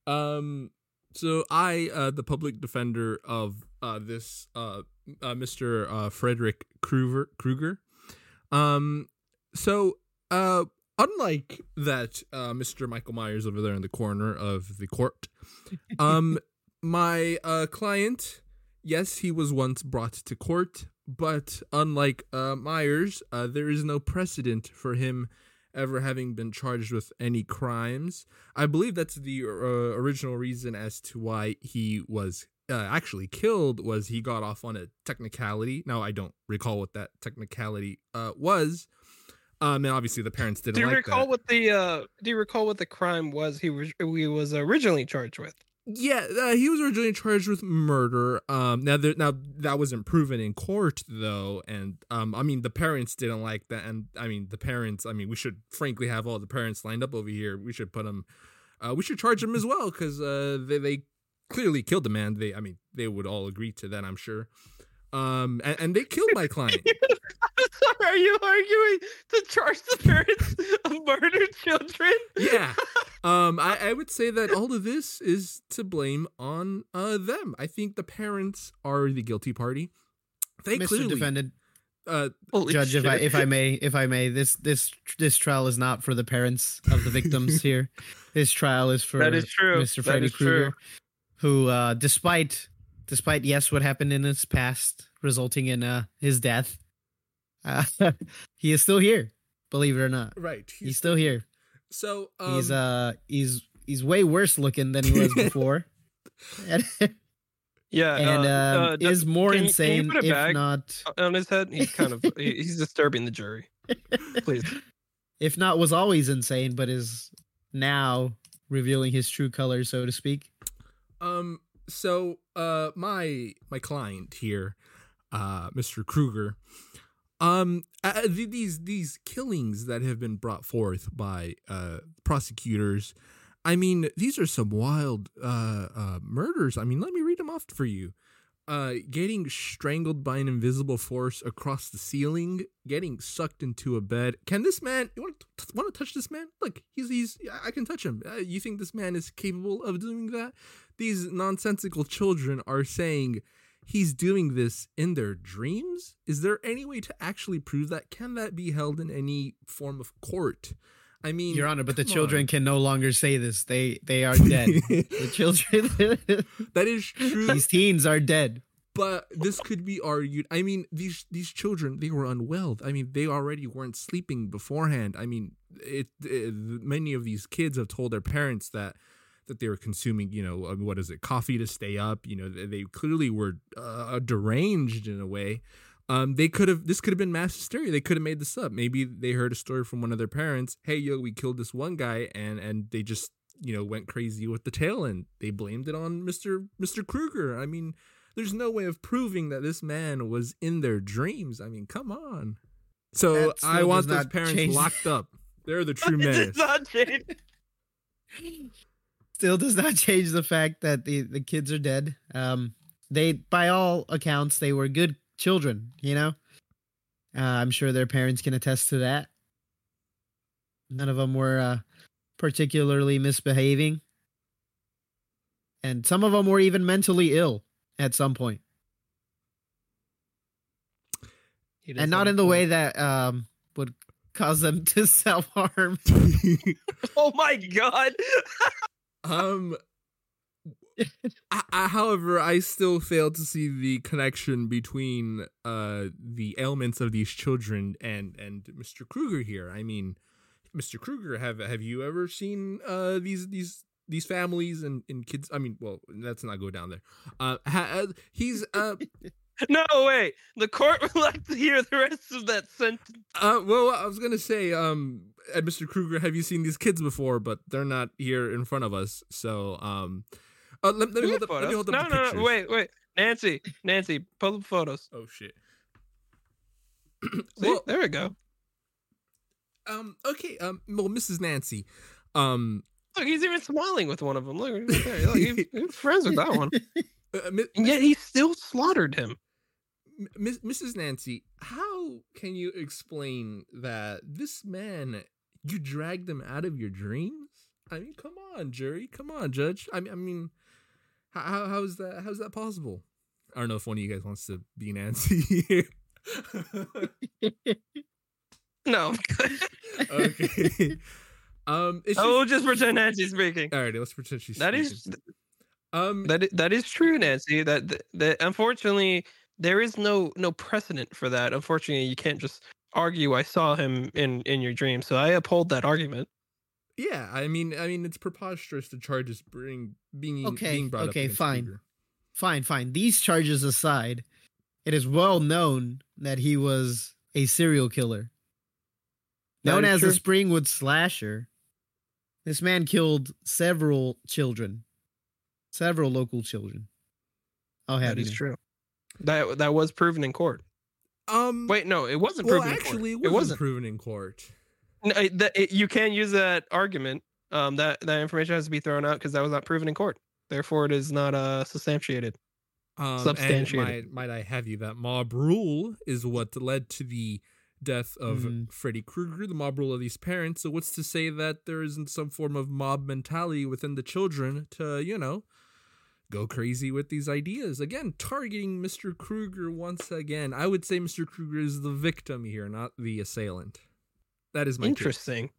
Um so I uh the public defender of uh this uh, uh Mr. uh Frederick Krueger Krueger. Um so uh unlike that uh Mr. Michael Myers over there in the corner of the court, um my uh client yes, he was once brought to court, but unlike uh Myers, uh there is no precedent for him ever having been charged with any crimes. I believe that's the uh, original reason as to why he was uh, actually killed was he got off on a technicality. Now I don't recall what that technicality uh, was. Um, and obviously the parents didn't Do you like recall that. what the uh do you recall what the crime was he was he was originally charged with? Yeah, uh, he was originally charged with murder. Um, now there, now that wasn't proven in court though, and um, I mean the parents didn't like that, and I mean the parents. I mean we should frankly have all the parents lined up over here. We should put them. Uh, we should charge them as well because uh, they they clearly killed the man. They, I mean, they would all agree to that, I'm sure. Um, and, and they killed my client. Are you arguing to charge the parents of murdered children? yeah. Um, I, I would say that all of this is to blame on uh them. I think the parents are the guilty party. They Mr. clearly Defendant, uh Holy Judge, if I if I may, if I may, this this this trial is not for the parents of the victims here. This trial is for That is true. Mr. That Freddy is. Krueger, who, uh, despite despite yes, what happened in his past, resulting in uh, his death, uh, he is still here. Believe it or not, right. he's, still here. so um, he's uh he's he's way worse looking than he was before, and, yeah, and uh, um, uh, is more can you- can you insane put it if back? not on his head. He's kind of he's disturbing the jury. Please. if not was always insane, but is now revealing his true colors, so to speak. Um. So, uh, my my client here, uh, Mr. Krueger, um, uh, these these killings that have been brought forth by uh prosecutors, I mean, these are some wild uh, uh murders. I mean, let me read them off for you. Uh, getting strangled by an invisible force across the ceiling, getting sucked into a bed. Can this man? You want to want to touch this man? Look, he's he's. I can touch him. Uh, you think this man is capable of doing that? These nonsensical children are saying he's doing this in their dreams. Is there any way to actually prove that? Can that be held in any form of court? I mean, Your Honor, but the children on. can no longer say this. They they are dead. the children, that is true. these teens are dead. but this could be argued i mean these these children they were unwell i mean they already weren't sleeping beforehand i mean it, it many of these kids have told their parents that that they were consuming you know what is it coffee to stay up you know they, they clearly were uh, deranged in a way um they could have this could have been mass hysteria they could have made this up maybe they heard a story from one of their parents hey yo we killed this one guy and and they just you know went crazy with the tale and they blamed it on mr mr krueger i mean there's no way of proving that this man was in their dreams. I mean, come on. So I want those parents change- locked up. They're the true It menace. does not change. Still does not change the fact that the the kids are dead. Um, they by all accounts they were good children. You know, uh, I'm sure their parents can attest to that. None of them were uh, particularly misbehaving, and some of them were even mentally ill at some point. And not in the a way that um would cause them to self harm. Oh my god. um I, I, however, I still fail to see the connection between uh the ailments of these children and and Mr. Krueger here. I mean, Mr. Krueger, have have you ever seen uh these these these families and, and kids? I mean, well, let's not go down there. Uh, ha, uh he's uh No, wait. The court would like to hear the rest of that sentence. Uh, well, I was gonna say, um, Mr. Krueger, have you seen these kids before? But they're not here in front of us. So, um, uh, let, let me hold up. Let me hold up no, the no, pictures. no, wait, wait. Nancy, Nancy, pull up photos. Oh shit. See, well, there we go. um, okay, um, well, Mrs. Nancy, um, Look, he's even smiling with one of them. Look, right there. Look, he- he's friends with that one. uh, mi- And yet he still slaughtered him. Miss, Mrs. Nancy, how can you explain that this man you dragged him out of your dreams? I mean, come on, jury, come on, judge. I mean, I mean, how how how is that? How's that possible? I don't know if one of you guys wants to be Nancy here. No. okay. um, it's I just, will just pretend Nancy's speaking. all right. Let's pretend she's That speaking. is um. that is, that is true, Nancy. That, that that unfortunately there is no no precedent for that. Unfortunately, you can't just argue I saw him in in your dream. So I uphold that argument. Yeah, I mean, I mean, it's preposterous to charge us bring being Okay, being brought up okay, against fine. Krueger. fine, fine. These charges aside, it is well known that he was a serial killer. That Known as true. the Springwood Slasher, this man killed several children, several local children. I'll have That you is know. true. That that was proven in court. Um, Wait, no, it wasn't well, proven. actually, in it wasn't, it wasn't. proven in court. It- you can't use that argument. Um, that that information has to be thrown out because that was not proven in court. Therefore, it is not uh substantiated. Um, Substantiated. might, might I have you that mob rule is what led to the death of Mhm. Freddy Krueger, the mob rule of these parents. So what's to say that there isn't some form of mob mentality within the children to, you know, go crazy with these ideas? Again, targeting Mr. Krueger once again. I would say Mr. Krueger is the victim here, not the assailant. That is my. Interesting.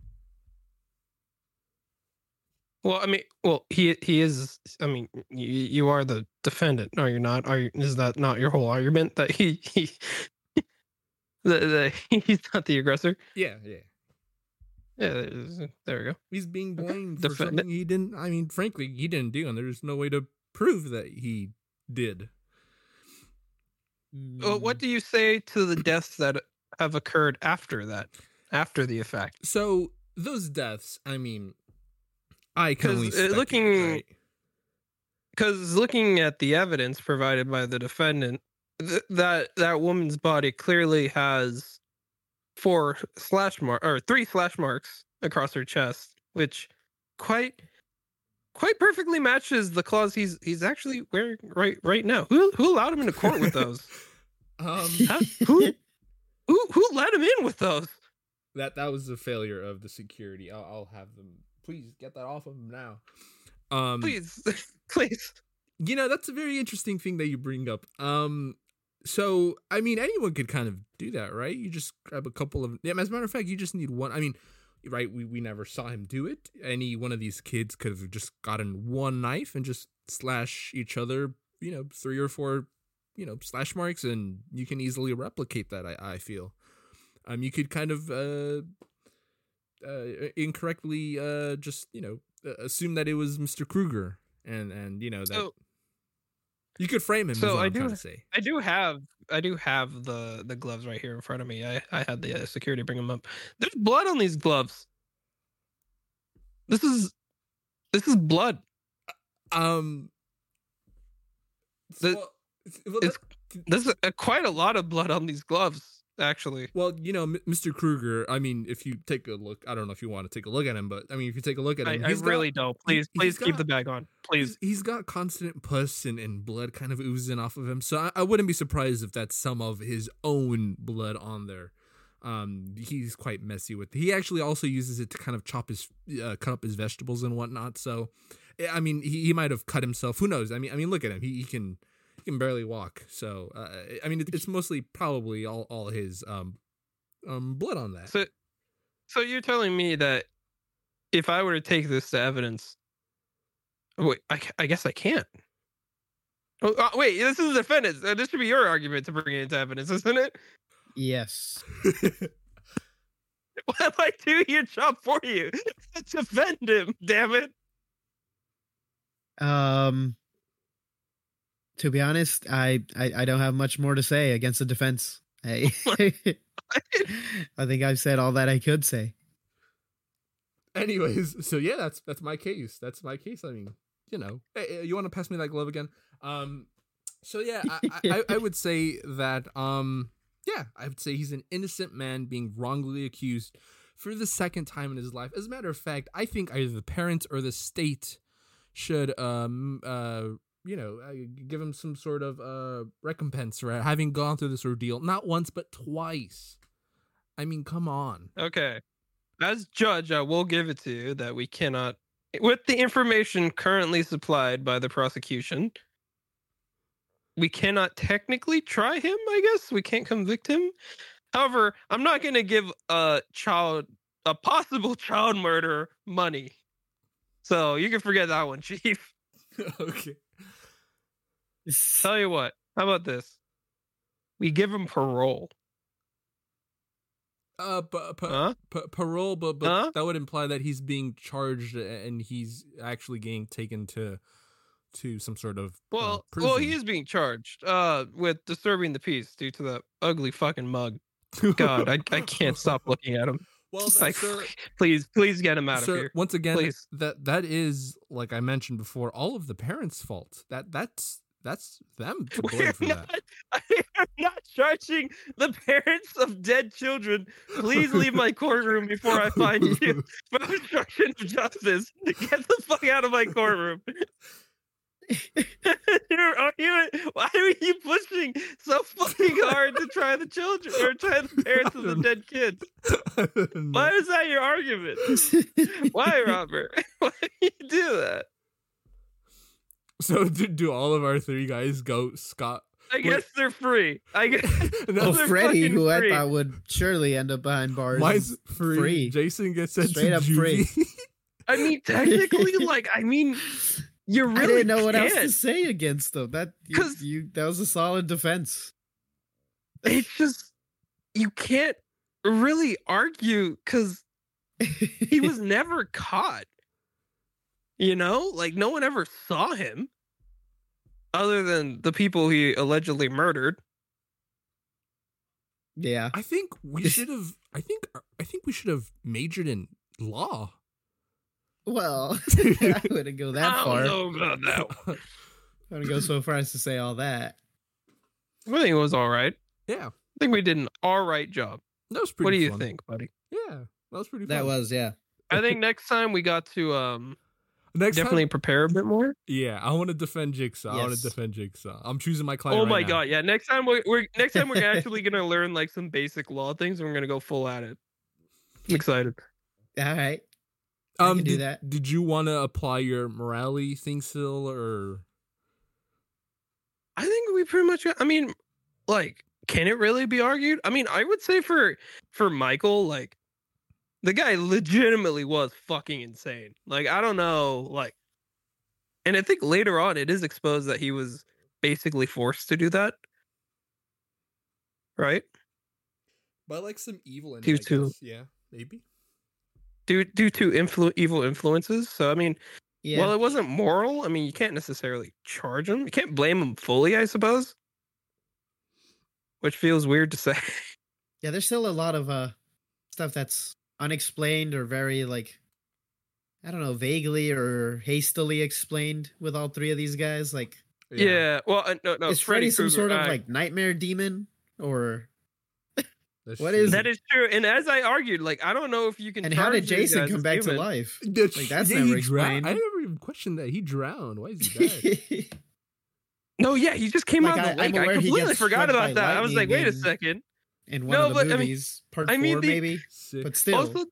Well, I mean, well, he he is. I mean, you, you are the defendant, are you not? Are you, is that not your whole argument that he he the, the, he's not the aggressor? Yeah, yeah. Yeah, there we go. He's being Okay. blamed for Defend- something he didn't. I mean, frankly, he didn't do, and there's no way to prove that he did. Well, what do you say to the deaths that have occurred after that, after the effect? So those deaths, I mean, I can only uh, speculate, looking- right? because looking at the evidence provided by the defendant, th- that that woman's body clearly has four slash mark or three slash marks across her chest, which quite quite perfectly matches the claws he's he's actually wearing right right now. Who who allowed him into court with those? um? Who? who who let him in with those? That that was a failure of the security. I'll, I'll have them. Please get that off of them now. Um, Please, please. you know that's a very interesting thing that you bring up um so i mean anyone could kind of do that right you just grab a couple of yeah as a matter of fact you just need one i mean right we, we never saw him do it any one of these kids could have just gotten one knife and just slash each other you know three or four you know slash marks and you can easily replicate that i, I feel um you could kind of uh uh incorrectly uh just you know uh, assume that it was mr krueger and and you know that So you could frame him. So I do- trying to say. I do have I do have the the gloves right here in front of me. I I had the uh, security bring them up. There's blood on these gloves. This is this is blood. Um, The- well, well, that- There's a, quite a lot of blood on these gloves, actually. well, you know, M- Mr. Krueger. I mean, if you take a look, I don't know if you want to take a look at him, but I mean, if you take a look at I, him, I he's got- really don't. Please, please keep got- the bag on. Please. He's, he's got constant pus and, and blood kind of oozing off of him. So I, I wouldn't be surprised if that's some of his own blood on there. Um, he's quite messy with. He actually also uses it to kind of chop his, uh, cut up his vegetables and whatnot. So, eh, I mean, he, he might have cut himself. Who knows? I mean, I mean, look at him. He, he can he can barely walk. So, uh, I mean, it, it's mostly probably all all his um um blood on that. So, so you're telling me that if I were to take this to evidence, wait, I, I guess I can't. Oh, uh, wait, this is the defendant. Uh, This should be your argument to bring it into evidence, isn't it? yes. What am I doing your job for you? Defend him, damn it. Um. To be honest, I, I I don't have much more to say against the defense. I I think I've said all that I could say. Anyways, so yeah, that's that's my case. That's my case. I mean, you know, hey, hey, you want to pass me that glove again? Um, so yeah, I, I, I- I would say that um, yeah, I would say he's an innocent man being wrongly accused for the second time in his life. As a matter of fact, I think either the parents or the state should um uh you know uh, give him some sort of uh recompense for having gone through this ordeal not once but twice. I mean, come on. Okay. As judge, I will give it to you that we cannot, with the information currently supplied by the prosecution, we cannot technically try him, I guess. We can't convict him. However, I'm not going to give a child, a possible child murder money. So you can forget that one, Chief. okay. Tell you what, how about this? We give him parole. Uh, but, but Huh? P- parole, but but Huh? that would imply that he's being charged and he's actually getting taken to to some sort of uh, Well, well, he is being charged uh with disturbing the peace due to that ugly fucking mug. God, I, I can't stop looking at him. Well, like, sir, please, please get him out sir, of here. once again, please. that that is like I mentioned before, all of the parents' fault. That that's that's them to blame for not, that. I am not charging the parents of dead children. Please leave my courtroom before I find you for obstruction of justice. Get the fuck out of my courtroom. You're arguing. Why are you pushing so fucking hard to try the children or try the parents of the dead kids? Why is that your argument? Why, Robert? Why do you do that? So do, do all of our three guys go Scott? I guess they're free. I guess. No, well, Freddy, fucking who I thought would surely end up behind bars. mine's free. free. Jason gets sent Straight to up free. I mean, technically, like, I mean, you really I didn't know what else can't. to say against them. That you, 'Cause- you that was a solid defense. It's just you can't really argue because he was never caught. You know, like no one ever saw him, other than the people he allegedly murdered. yeah. I think we should have. I think I think we should have majored in law. Well, I wouldn't go that I far. don't know about that. one. I wouldn't go so far as to say all that. I think it was all right. yeah, I think we did an all right job. that was pretty. What do you think, buddy? Yeah, that was pretty. That was yeah. I think next time we got to um next definitely Time, prepare a bit more. yeah, I want to defend Jigsaw. I want to defend Jigsaw. I'm choosing my client. Oh right my now. god, yeah. Next time we're, we're next time we're actually gonna learn like some basic law things and we're gonna go full at it. I'm excited. All right. I Um, can do that. did you want to apply your morality thing still, or I think we pretty much I mean, like, can it really be argued? I mean, I would say for for Michael, like the guy legitimately was fucking insane. Like, I don't know, like and I think later on it is exposed that he was basically forced to do that. Right? by like some evil? Due to- yeah, maybe. Due due to influ- evil influences. So I mean, Yeah. Well, it wasn't moral. I mean, you can't necessarily charge him. You can't blame him fully, I suppose. Which feels weird to say. yeah, there's still a lot of uh stuff that's unexplained or very like I don't know, vaguely or hastily explained with all three of these guys. Like yeah. Well, uh, no, no. is Freddy some sort of uh, like nightmare demon or That's What true. is That is true. And as I argued, like I don't know if you can. and how did Jason come as back to life? That's- Like, that's yeah, never he drowned. I never even questioned that he drowned. Why is he dead? No, yeah, he just came Like, out I- of the I'm lake. I completely forgot about that. I was like, wait a second. In one No, of the but, I mean- movies, part I mean, four the- maybe, Sick. but still. Also,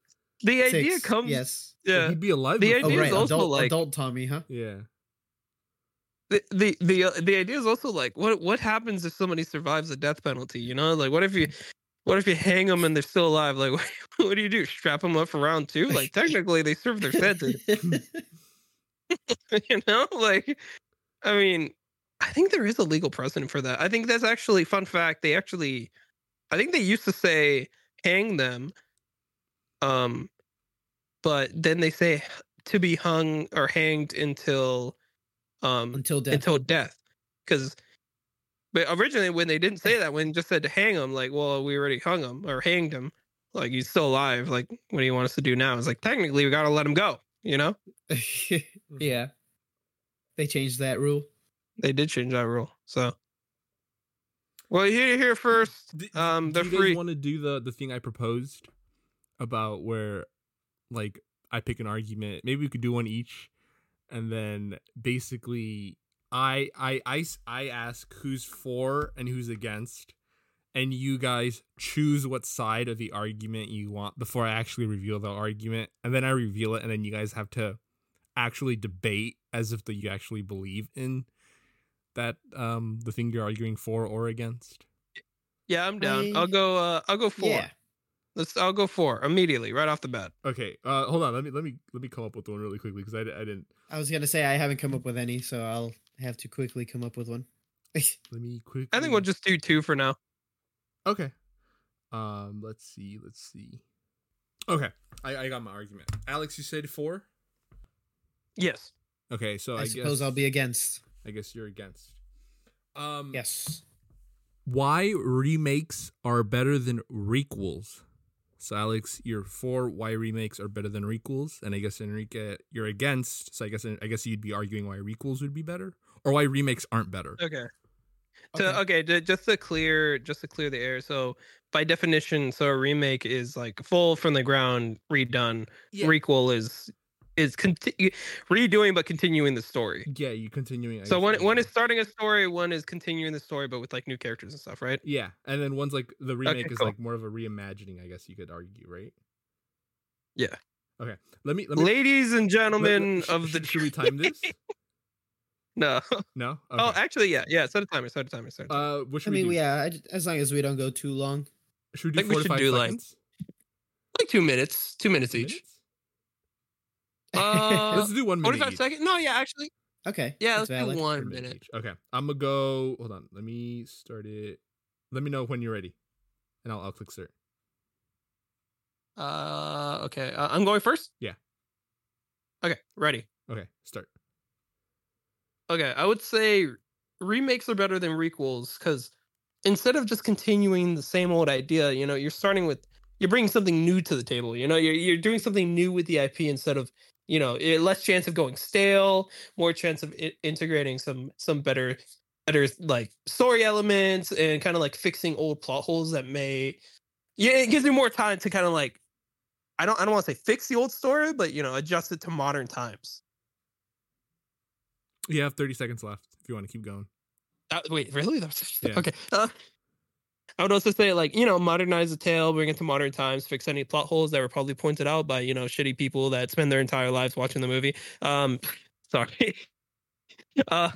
the idea comes. Yes. Yeah. He'd be alive. The before- Oh idea right, is also adult, like- adult Tommy, huh? Yeah. the the the, uh, the idea is also like what what happens if somebody survives the death penalty you know like what if you what if you hang them and they're still alive like what, what do you do strap them up for round two like technically they served their sentence you know like i mean i think there is a legal precedent for that i think that's actually fun fact they actually i think they used to say hang them um but then they say to be hung or hanged until um Until death. until death because but originally when they didn't say that when it just said to hang him like well we already hung him or hanged him like he's still alive like what do you want us to do now it's like technically we gotta let him go you know yeah. They changed that rule. they did change that rule so well here here first um do they're you guys free want to do the the thing I proposed about where, like, I pick an argument. Maybe we could do one each, and then basically, I I I I ask who's for and who's against, and you guys choose what side of the argument you want before I actually reveal the argument, and then I reveal it, and then you guys have to actually debate as if that you actually believe in that um the thing you're arguing for or against. yeah i'm down I- i'll go uh i'll go four Yeah. let's i'll go four immediately right off the bat Okay, uh, hold on. Let me let me let me come up with one really quickly because I, I didn't. I was gonna say I haven't come up with any, so I'll have to quickly come up with one. Let me quickly. i think we'll just do two for now Okay. Um. Let's see. Let's see. Okay, I I got my argument. Alex, you said four. yes Okay, so I, I, suppose guess I'll be against. I guess you're against. Um, Yes. Why remakes are better than requels? So Alex, you're for why remakes are better than requels, and I guess Enrique, you're against. So I guess I guess you'd be arguing why requels would be better, or why remakes aren't better. Okay. To, okay, ju- just to clear, just to clear the air. So, by definition, so a remake is like full from the ground, redone. Yeah. Requel is is conti- redoing but continuing the story. Yeah, you continuing. I So one one is starting a story, one is continuing the story, but with like new characters and stuff, right? yeah, and then one's like the remake is cool. like more of a reimagining. I guess you could argue, right? Yeah. Okay, let me let me. Ladies and gentlemen let- sh- of the should we time this? no. No. Oh, actually, yeah, yeah. Set a timer. Set a timer. Set a timer. Uh, what I should mean, do? yeah, I, as long as we don't go too long. Should we do think we four to should five do, like, seconds? like two minutes. Two minutes Two each. minutes? Uh, Let's do one minute. forty-five each. seconds. No, yeah, actually, okay. yeah. Let's valid. do One one minute. each. Okay, I'm gonna go. Hold on. Let me start it. Let me know when you're ready, and I'll I'll click start. Uh, okay. Uh, I'm going first. Yeah. Okay, ready. Okay, start. Okay, I would say remakes are better than requels because instead of just continuing the same old idea, you know, you're starting with you're bringing something new to the table. You know, you're you're doing something new with the IP instead of you know less chance of going stale, more chance of I- integrating some some better better like story elements and kind of like fixing old plot holes that may yeah it gives me more time to kind of like I don't I don't want to say fix the old story, but you know adjust it to modern times. You have 30 seconds left if you want to keep going. Uh, wait, really? Yeah. okay. Uh, I would also say, like, you know, modernize the tale, bring it to modern times, fix any plot holes that were probably pointed out by, you know, shitty people that spend their entire lives watching the movie. Um, sorry. uh,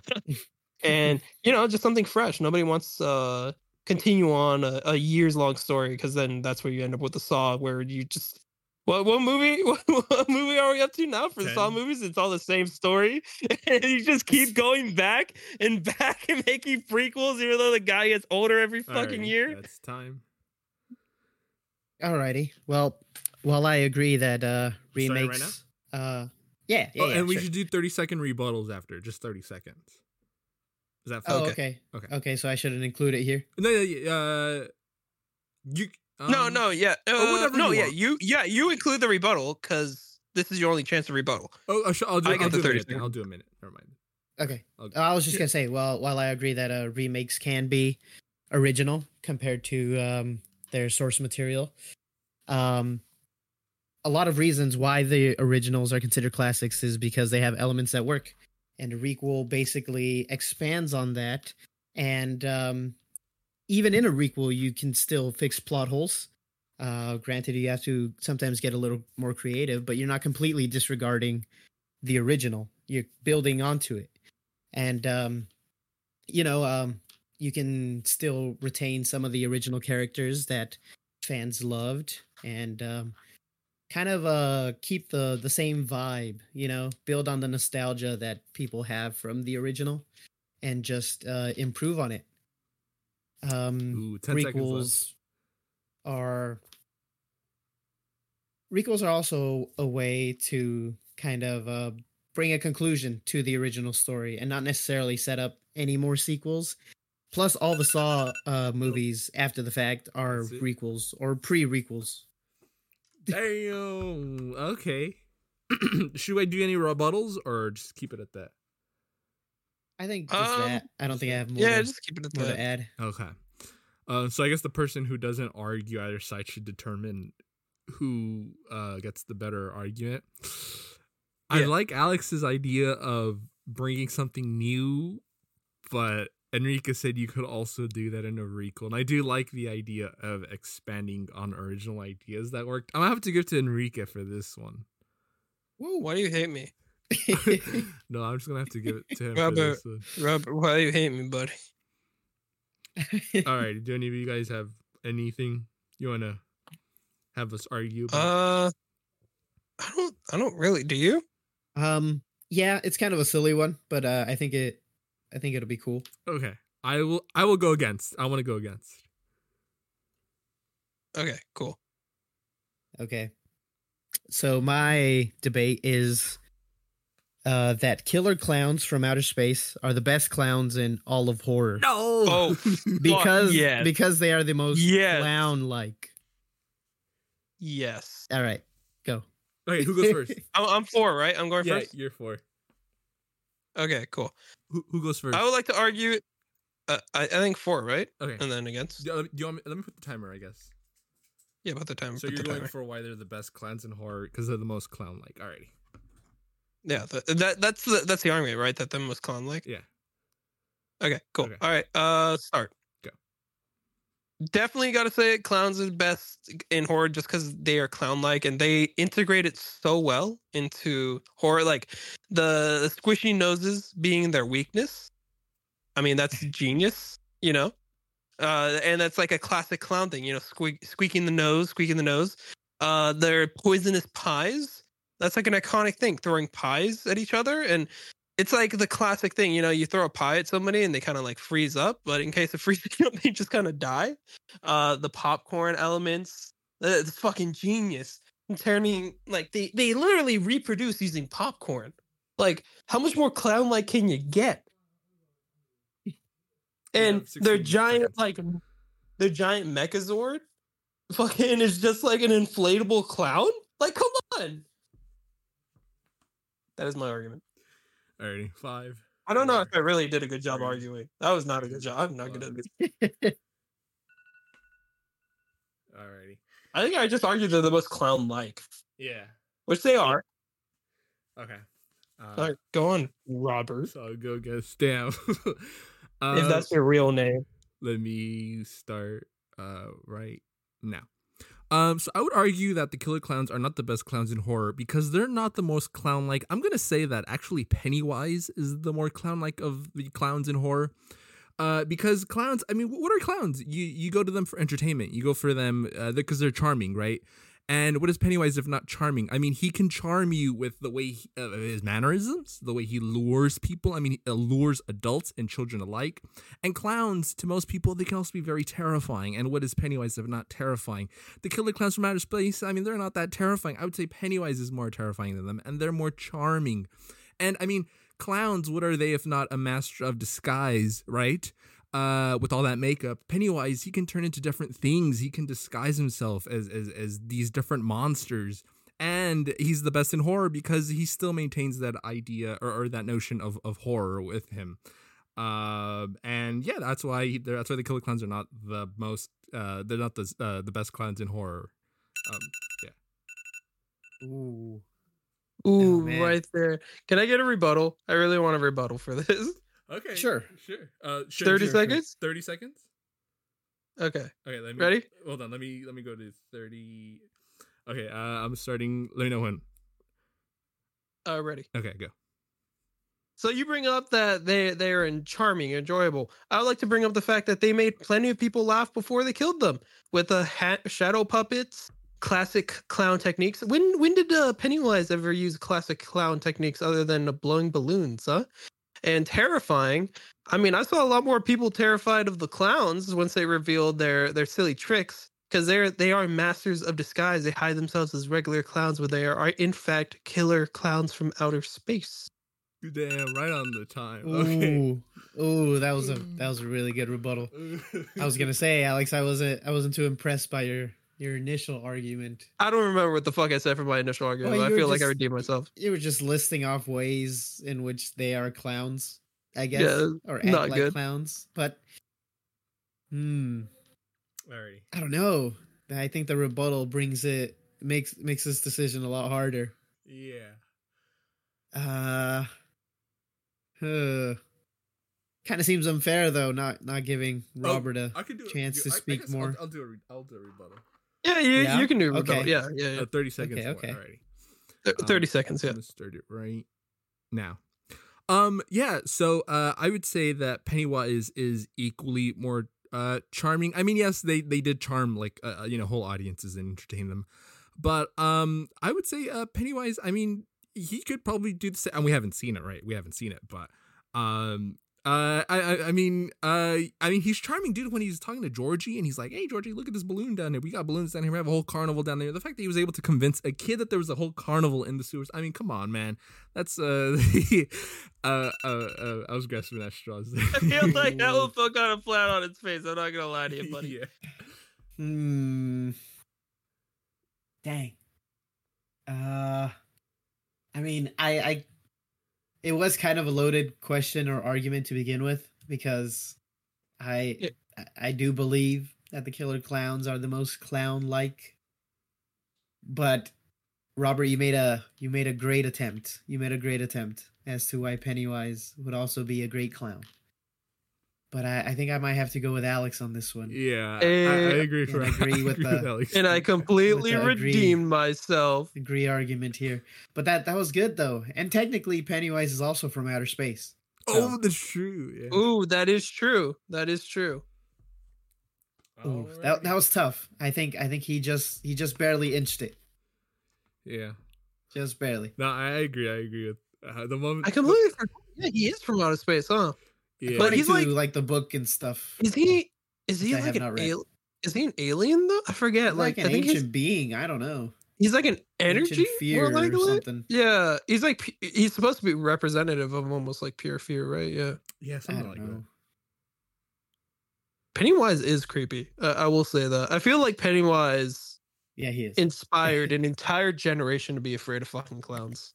and you know, just something fresh. Nobody wants uh continue on a, a years long story because then that's where you end up with the Saw, where you just. What, what movie? What, what movie are we up to now for the Saw movies? It's all the same story, and you just keep going back and back and making prequels, even though the guy gets older every fucking Alrighty, year. That's time. Alrighty. Well, while I agree that uh Starting right remakes, uh, yeah, yeah, oh, yeah, and we sure. should do 30 second rebuttals after. Just 30 seconds. Is that fine? Oh, Okay. okay. Okay. Okay, so I shouldn't include it here. No, yeah, yeah, uh, you. No, um, no, yeah, or uh, whatever no, you yeah, you, yeah, you include the rebuttal because this is your only chance to rebuttal. Oh, I'll, sh- I'll do, I I'll get do the a 30 minute. I'll do a minute. Never mind. Okay. Okay. I was just Yeah. gonna say, well, while I agree that uh, remakes can be original compared to um, their source material, um, a lot of reasons why the originals are considered classics is because they have elements that work, and a requel basically expands on that. And um, even in a requel, you can still fix plot holes. Uh, granted, you have to sometimes get a little more creative, but you're not completely disregarding the original. You're building onto it and um you know um you can still retain some of the original characters that fans loved and um kind of uh keep the the same vibe you know build on the nostalgia that people have from the original and just uh improve on it um Ooh, 10 seconds requels are requels are also a way to kind of uh, bring a conclusion to the original story and not necessarily set up any more sequels. Plus, all the Saw uh, movies after the fact are requels or pre-requels. Damn. Okay. Should I do any rebuttals or just keep it at that? I think just Um, that. I don't think I have more, Yeah, to, just keep it at more to add. Okay. Uh, so I guess the person who doesn't argue either side should determine who uh, gets the better argument. I Yeah. like Alex's idea of bringing something new, but Enrique said you could also do that in a requel. And I do like the idea of expanding on original ideas that worked. I'm gonna have to give to Enrique for this one. Whoa, why do you hate me, no, I'm just gonna have to give it to him for Robert. this one. Robert? Why do you hate me, buddy? All right. Do any of you guys have anything you want to have us argue about? Uh, I don't. I don't really. Do you? um, yeah, it's kind of a silly one, but uh, I think it, I think it'll be cool. okay. I will. I will go against. I want to go against. Okay, cool. Okay. So my debate is uh, that killer clowns from outer space are the best clowns in all of horror No. Oh, because yes. because they are the most Yes. clown-like. yes. All right, go. okay, who goes first? I'm, I'm four, right? I'm going yeah, first. you're four. Okay, cool. Who, who goes first? I would like to argue. Uh, I, I think four, right? okay. And then against. Do, do you want me, let me put the timer, I guess. Yeah, about the time. So put you're the going timer. for why they're the best clowns in horror because they're the most clown-like. Alrighty. Yeah, the, that that's the that's the argument, right? That them was clown like. Yeah. Okay, cool. Okay. All right, uh, start. Go. Definitely got to say it. Clowns are best in horror just because they are clown-like and they integrate it so well into horror. Like the squishy noses being their weakness. I mean, that's genius. You know, uh, and that's like a classic clown thing. You know, squeak, squeaking the nose, squeaking the nose. Uh, their poisonous pies. That's like an iconic thing, throwing pies at each other. And it's like the classic thing, you know, you throw a pie at somebody and they kind of like freeze up, but in case of freezing up, they just kind of die. Uh, the popcorn elements, uh, it's fucking genius. Turning like they they literally reproduce using popcorn. Like, how much more clown like can you get? And have their giant like their giant Megazord fucking is just like an inflatable clown. Like, come on. That is my argument. Alrighty. Five. I don't know if I really did a good job arguing. That was not a good job. I'm not good at this. Alrighty. I think I just argued they're the most clown like, Yeah. which they are. Okay. Uh, All right, go on, Robert. So I'll go against Stam. uh, if that's your real name. let me start uh right now. Um, so I would argue that the killer clowns are not the best clowns in horror because they're not the most clown-like. I'm gonna say that actually Pennywise is the more clown-like of the clowns in horror. Uh, because clowns, I mean, what are clowns? You you go to them for entertainment. You go for them uh, because they're charming, right? And what is Pennywise if not charming? I mean, he can charm you with the way he, uh, his mannerisms, the way he lures people. I mean, he allures adults and children alike. And clowns, to most people, they can also be very terrifying. And what is Pennywise if not terrifying? The killer clowns from outer space, I mean, they're not that terrifying. I would say Pennywise is more terrifying than them, and they're more charming. And I mean, clowns, what are they if not a master of disguise, right? Uh, with all that makeup, Pennywise, he can turn into different things. He can disguise himself as as, as these different monsters. And he's the best in horror because he still maintains that idea or, or that notion of, of horror with him. Um, and yeah, that's why he, that's why the killer clowns are not the most. Uh, they're not the uh, the best clowns in horror. Um, yeah. Ooh. Ooh, man. right there. Can I get a rebuttal? I really want a rebuttal for this. okay, Sure. sure. Uh, sure, 30 sure, seconds? Thirty seconds. Okay. Okay, let me. Ready? Hold on. Let me let me go to thirty. Okay, uh, I'm starting. Let me know when. Uh, ready. Okay, go. So you bring up that they they are in charming, enjoyable. I would like to bring up the fact that they made plenty of people laugh before they killed them with the hat, shadow puppets, classic clown techniques. When when did uh, Pennywise ever use classic clown techniques other than blowing balloons? Huh? And terrifying. I mean, I saw a lot more people terrified of the clowns once they revealed their their silly tricks because they're they are masters of disguise. They hide themselves as regular clowns, but they are in fact killer clowns from outer space. Damn, right on the time. Okay. Ooh. Ooh, that was a mm. that was a really good rebuttal. I was gonna say, Alex, I wasn't I wasn't too impressed by your your initial argument. I don't remember what the fuck I said for my initial argument. Well, but I you were feel like I just- redeemed myself. You were just listing off ways in which they are clowns, I guess, Yeah, or act not like good. clowns. But, hmm, Alrighty. I don't know. I think the rebuttal brings it makes makes this decision a lot harder. Yeah. Uh, uh kind of seems unfair though, not not giving Oh, Robert a I could do chance I- to I speak guess I'll- more. I'll, do a re- I'll do a rebuttal. Yeah, you, Yeah? you can do rebuttal. Okay. Yeah, yeah, yeah. Uh, Thirty seconds. Okay, okay. Alrighty. Th- Um, Thirty seconds. I'm Yeah. gonna start it right now. Um, yeah. So, uh, I would say that Pennywise is equally more uh charming. I mean, yes, they they did charm like uh, you know whole audiences and entertain them, but um, I would say uh Pennywise. I mean, he could probably do the same. And we haven't seen it, right? We haven't seen it, but um. Uh, I, I, I mean, uh, I mean, he's charming, dude. When he's talking to Georgie, and he's like, "Hey, Georgie, look at this balloon down there. We got balloons down here. We have a whole carnival down there." The fact that he was able to convince a kid that there was a whole carnival in the sewers. I mean, come on, man. That's uh, uh, uh, uh, I was grasping at straws. I feel like that one fell kind of flat on its face. I'm not gonna lie to you, buddy. yeah. Hmm. Dang. Uh, I mean, I, I, it was kind of a loaded question or argument to begin with because I, Yeah. I- do believe that the Killer Clowns are the most clown-like. But Robert, you made a you made a great attempt. You made a great attempt as to why Pennywise would also be a great clown. But I, I think I might have to go with Alex on this one. Yeah, I, I Eh, agree. and For I agree with the- Alex. And I completely With agree. redeemed myself. agree argument here. But that that was good though. And technically Pennywise is also from outer space. oh, that's true. Yeah. Ooh, that is true. That is true. Ooh, that that was tough. I think I think he just he just barely inched it. yeah. Just barely. No, I agree. I agree with uh, the moment. I completely forgot. Yeah, he is from outer space, huh? Yeah. But he's to, like- like the book and stuff. Is he? Is he like have an not al- Is he an alien though? I forget. He's Like, like, an I think ancient he's, being. I don't know. he's like an energy Ancient fear more or likely? something. Yeah, he's like he's supposed to be representative of almost like pure fear, right? Yeah. yeah, I something don't like know. that. Pennywise is creepy. Uh, I will say that. I feel like Pennywise Yeah, he is. inspired an entire generation to be afraid of fucking clowns.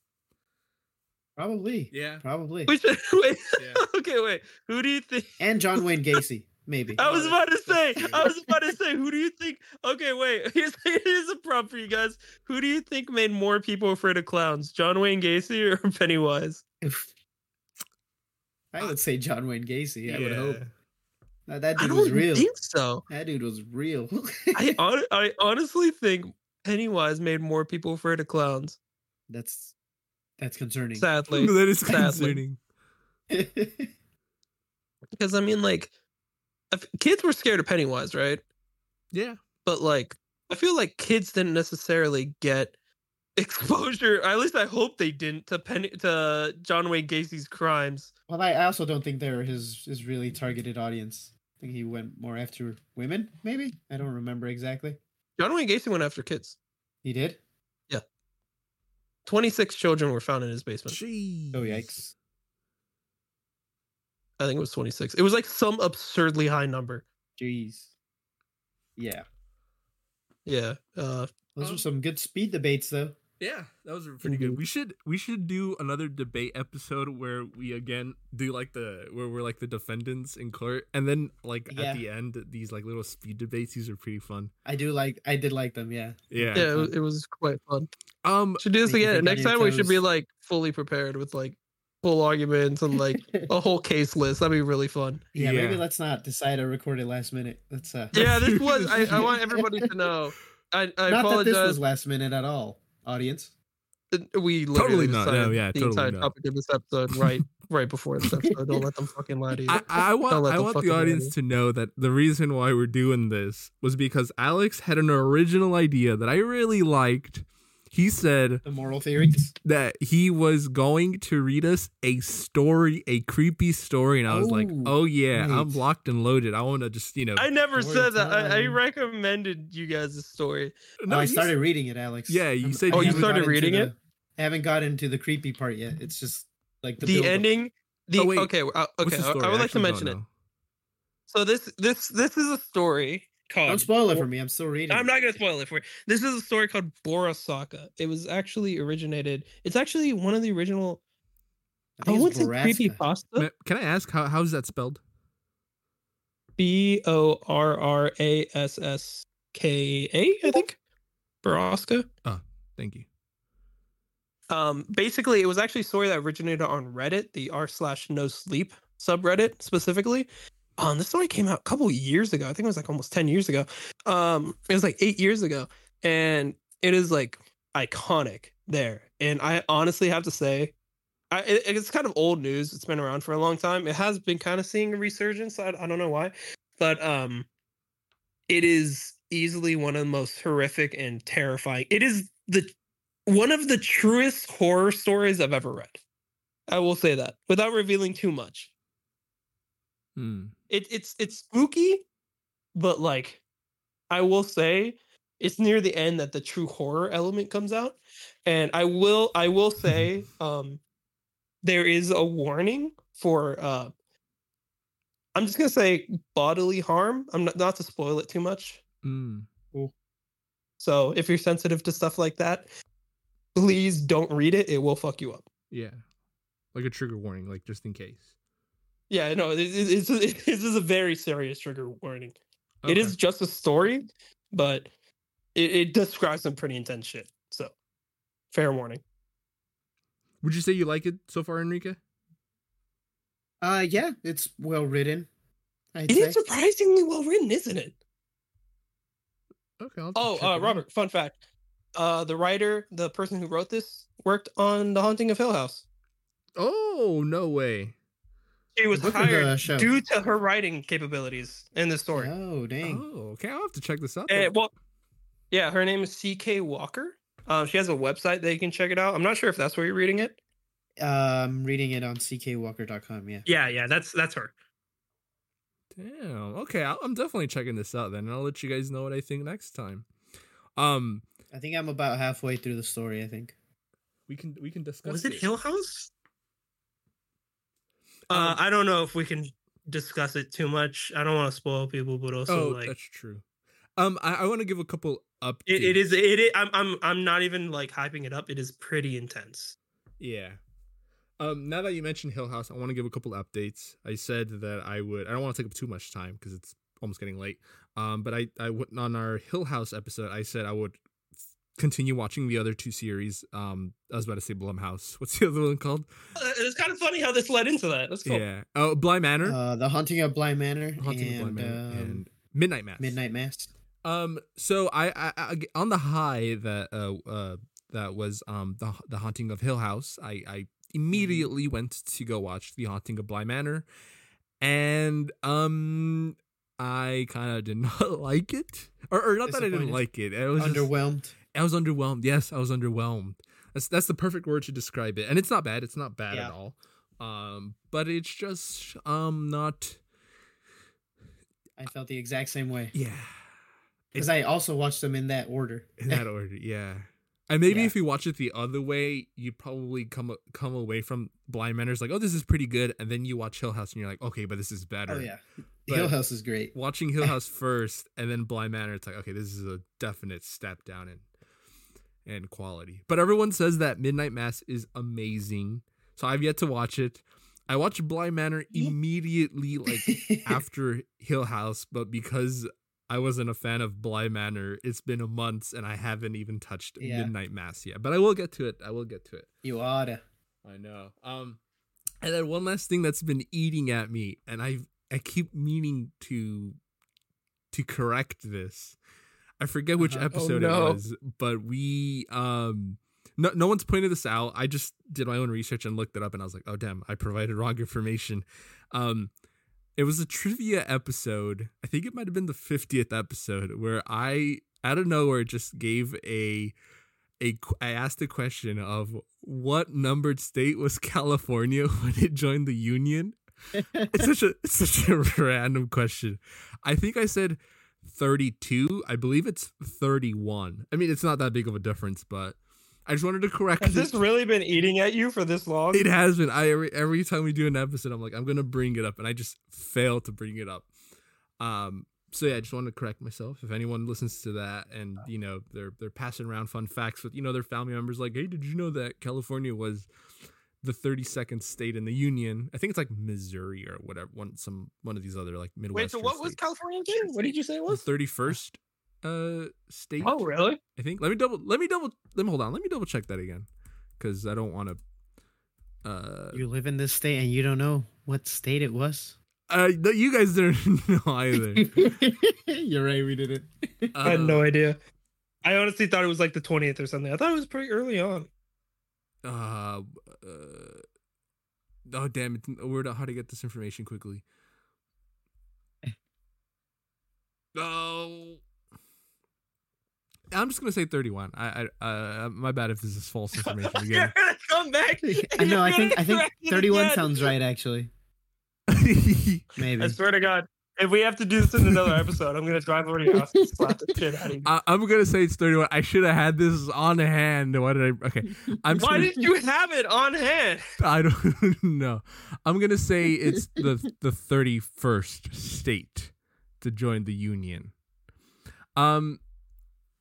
Probably. Yeah. Probably. Which wait, Yeah. okay, wait. Who do you think? And John Wayne Gacy, maybe. I was about to say. I was about to say. Who do you think? Okay, wait. Here's here's a prompt for you guys. Who do you think made more people afraid of clowns? John Wayne Gacy or Pennywise? I would say John Wayne Gacy. I would hope. Uh, that dude was don't real. think so. That dude was real. I hon- I honestly think Pennywise made more people afraid of clowns. that's that's concerning. Sadly, that is sadly. concerning. because I mean, like, if, kids were scared of Pennywise, right? Yeah. But like, I feel like kids didn't necessarily get exposure. At least I hope they didn't to Penny to John Wayne Gacy's crimes. well, I, I also don't think they're his his really targeted audience. I think he went more after women, maybe. I don't remember exactly. John Wayne Gacy went after kids. He did. 26 children were found in his basement. Jeez. Oh yikes! I think it was 26. It was like some absurdly high number. Jeez. Yeah, Yeah. Uh, those are some good speed debates, though. Yeah, that was pretty good. Mhm. We should we should do another debate episode where we again do like the where we're like the defendants in court, and then like Yeah. at the end these like little speed debates. These are pretty fun. I do like. I did like them. Yeah. Yeah. yeah, it, was- it was quite fun. Um. Should do this again. Next your time we should be like fully prepared with like full arguments and like a whole case list. That'd be really fun. yeah, Maybe let's not decide to record it last minute. Let's. uh Yeah, this was. I, I want everybody to know. I, I Not that this apologize. was last minute at all, audience. Uh, we Totally not. No, yeah, the totally entire not. topic of this episode right right before this episode. Don't let them fucking lie to you. I, I want I want the audience to know that the reason why we're doing this was because Alex had an original idea that I really liked. He said The moral theories. that he was going to read us a story, a creepy story, and I was like, Oh, "Oh yeah, I'm locked and loaded. I want to just you know." I never Story said that. I, I recommended you guys a story. No, oh, I you started reading it, Alex. Yeah, you I'm- said Oh, you started reading the- it? I haven't gotten to the creepy part yet. It's just like the, The, ending. The Oh, wait. okay. uh, okay. the I- I would like to mention it. know. So this this this is a story called. Don't spoil it for me. I'm still reading. I'm not gonna spoil it for you. This is a story called Borasaka. It was actually originated. It's actually one of the original. I I think would it's say creepy pasta. Can I ask how how's that spelled? B O R R A S S K A. I think. Borrasca. Thank you. Um, basically, it was actually a story that originated on Reddit, the r slash no sleep subreddit specifically. Um, this story came out a couple years ago. I think it was like almost ten years ago. Um, it was like eight years ago, and it is like iconic there. And I honestly have to say, I it, it's kind of old news. It's been around for a long time. It has been kind of seeing a resurgence. I, I don't know why, but um, it is easily one of the most horrific and terrifying. It is the one of the truest horror stories I've ever read. I will say that without revealing too much. Hmm. It, it's it's spooky, but like I will say it's near the end that the true horror element comes out. And I will I will say um there is a warning for uh I'm just gonna say bodily harm. I'm not not to spoil it too much. Hmm. So if you're sensitive to stuff like that, please don't read it. It will fuck you up. Yeah. Like a trigger warning, like just in case. Yeah, no, it, it, it's this is a very serious trigger warning. It Okay. is just a story, but it, it describes some pretty intense shit. So, fair warning. Would you say you like it so far, Enrique? Uh, yeah, it's well written. I'd It say. is surprisingly well written, isn't it? Okay. I'll Oh, uh, it out. Robert, fun fact. Uh, the writer, the person who wrote this, worked on The Haunting of Hill House. Oh no way. She was book or the hired due to her writing capabilities in the story. Oh, dang. Oh, okay. I'll have to check this out. Eh, then. well, yeah, her name is C.K. Walker. Um, she has a website that you can check it out. I'm not sure if that's where you're reading it. Uh, I'm reading it on ckwalker.com. Yeah. Yeah, yeah, that's that's her. Damn. Okay, I'll, I'm definitely checking this out then, and I'll let you guys know what I think next time. Um, I think I'm about halfway through the story. I think. we can we can discuss. Was it it. Hill House? Uh, Um, I don't know if we can discuss it too much. I don't want to spoil people, but also oh, like that's true. Um, I, I want to give a couple updates. it, it is it, is I'm I'm I'm not even like hyping it up. It is pretty intense. Yeah. Um, now that you mentioned Hill House, I want to give a couple updates. I said that I would. I don't want to take up too much time because it's almost getting late. Um, but I, I went on our Hill House episode, I said I would continue watching the other two series. Um, I was about to say Blumhouse. What's the other one called? Uh, It's kind of funny how this led into that. That's cool. Yeah. Oh, Bly Manor. Uh, the Haunting of Bly Manor Haunting and, of Bly Manor um, and Midnight Mass. Midnight Mass. Um. So I, I, I on the high that uh uh that was um the the haunting of Hill House. I I immediately went to go watch the haunting of Bly Manor, and um I kind of did not like it, or, or not that I didn't like it. It was just- Underwhelmed. I was underwhelmed. Yes, I was underwhelmed. That's that's the perfect word to describe it. And it's not bad. It's not bad Yeah. at all. Um, but it's just um not. I felt the exact same way Yeah. because I also watched them in that order. in that order yeah and maybe Yeah. if you watch it the other way you probably come come away from Bly Manor's like oh this is pretty good and then you watch hill house and you're like okay but this is better oh yeah, But- Hill House is great. watching hill house first and then Bly Manor it's like okay this is a definite step down in in quality but everyone says that midnight mass is amazing so i've yet to watch it i watched Bly Manor immediately like after Hill House, but because I wasn't a fan of Bly Manor, it's been a month and I haven't even touched Yeah. Midnight Mass yet. But I will get to it. I will get to it. you oughta. I know. Um, and then one last thing that's been eating at me, and I I keep meaning to to correct this. I forget which Uh-huh. Oh, episode no. it was, but we um no no one's pointed this out. I just did my own research and looked it up, and I was like, oh damn, I provided wrong information. Um, it was a trivia episode. I think it might have been the fiftieth episode where I out of nowhere just gave a a I asked a question of what numbered state was California when it joined the union. It's such a it's such a random question. I think I said 32. I believe it's 31. I mean, it's not that big of a difference, but I just wanted to correct Has this really been eating at you for this long? It has been. I every, every time we do an episode, I'm like, I'm gonna bring it up, and I just fail to bring it up. Um. So yeah, I just wanted to correct myself. If anyone listens to that, and you know they're they're passing around fun facts with you know their family members, like, hey, did you know that California was the 32nd state in the union? I think it's like Missouri or whatever. One some one of these other like Midwest. Wait, so what was California again? What did you say it the was? 31st uh state? Oh, really? I think. Let me double. Let me double. Let me hold on. Let me double check that again, because I don't want to. Uh, You live in this state and you don't know what state it was. uh, no, you guys didn't know either. You're right. We didn't. I had Uh, no idea. I honestly thought it was like the 20th or something. I thought it was pretty early on. Uh, uh, oh damn it! Where to how to get this information quickly? Oh, I'm just gonna say 31. I, I, uh, my bad if this is false information You're again. gonna come back. I know. I think I think 31 again. sounds right. Actually, Maybe. I swear to God, if we have to do this in another episode, I'm gonna drive over to your house and slap the shit out of you. I, I'm gonna say it's 31. I should have had this on hand. Why did I? Okay, I'm Why gonna- did you have it on hand? I don't know. I'm gonna say it's the the 31st state to join the union. Um,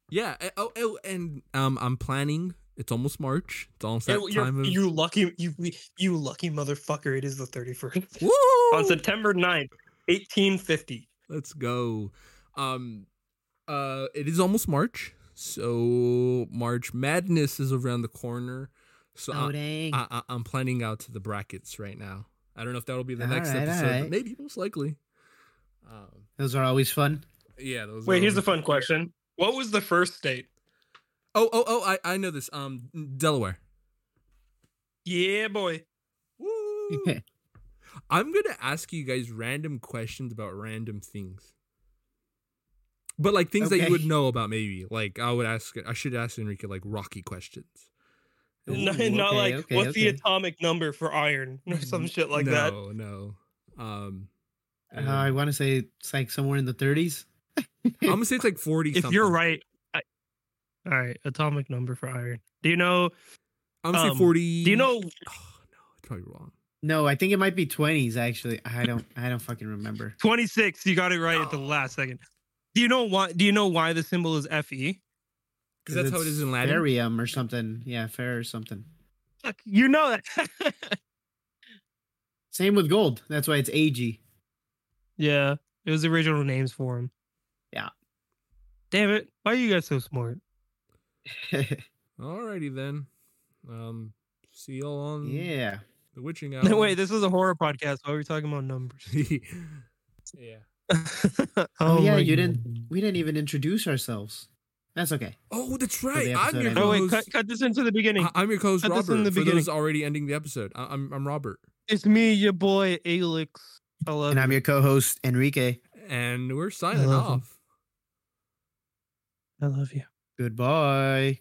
yeah. eh, Oh, oh and um, I'm planning. It's almost March. It's almost that It- you're- time of. you lucky, you you lucky motherfucker! It is the 31st Woo! on September 9th, 1850. Let's go. Um, uh, it is almost March, so March Madness is around the corner. So oh I, dang. I, I, I'm planning out to the brackets right now. I don't know if that'll be the next Alright, episode, but maybe most likely. Um, Those are always fun. yeah. Those Wait, are here's a always- fun question. What was the first state? Oh, oh, oh! I, I know this. Um, Delaware. Yeah, boy. Woo! I'm gonna ask you guys random questions about random things. But like things that you would know about, maybe. Like I would ask, I should ask Enrique like Rocky questions. not Ooh, not okay, like okay, what's the atomic number for iron or some shit like that. No, no. Um, Uh, I want to say it's like somewhere in the 30s. I'm gonna say it's like forty. If something. you're right, I, all right, atomic number for iron. Do you know? I'm gonna um, say forty. Do you know? Oh no, it's probably wrong. No, I think it might be 20s actually. I don't I don't fucking remember. 26. You got it right at the last second. Do you know why? Do you know why the symbol is Fe? Because that's how it's in Latin. Ferium or something. Yeah, fair or something. Fuck, You know that. Same with gold. That's why it's AG. yeah, it was the original names for him. Yeah. Damn it! Why are you guys so smart? Alrighty then. Um, see y'all on yeah. The witching hour. No, wait, this is a horror podcast. Why are we talking about numbers? yeah. Oh, oh, yeah, you God. didn't we didn't even introduce ourselves. That's okay. Oh, that's right. I'm episode your ended. Oh wait, co-host. cut, cut this into the beginning. I- I'm your co-host cut this Robert. in the for beginning. those already ending the episode, I- I'm I'm Robert, It's me, your boy Alex. I love And I'm your co-host Enrique. and we're signing love him. off. I love you. Goodbye.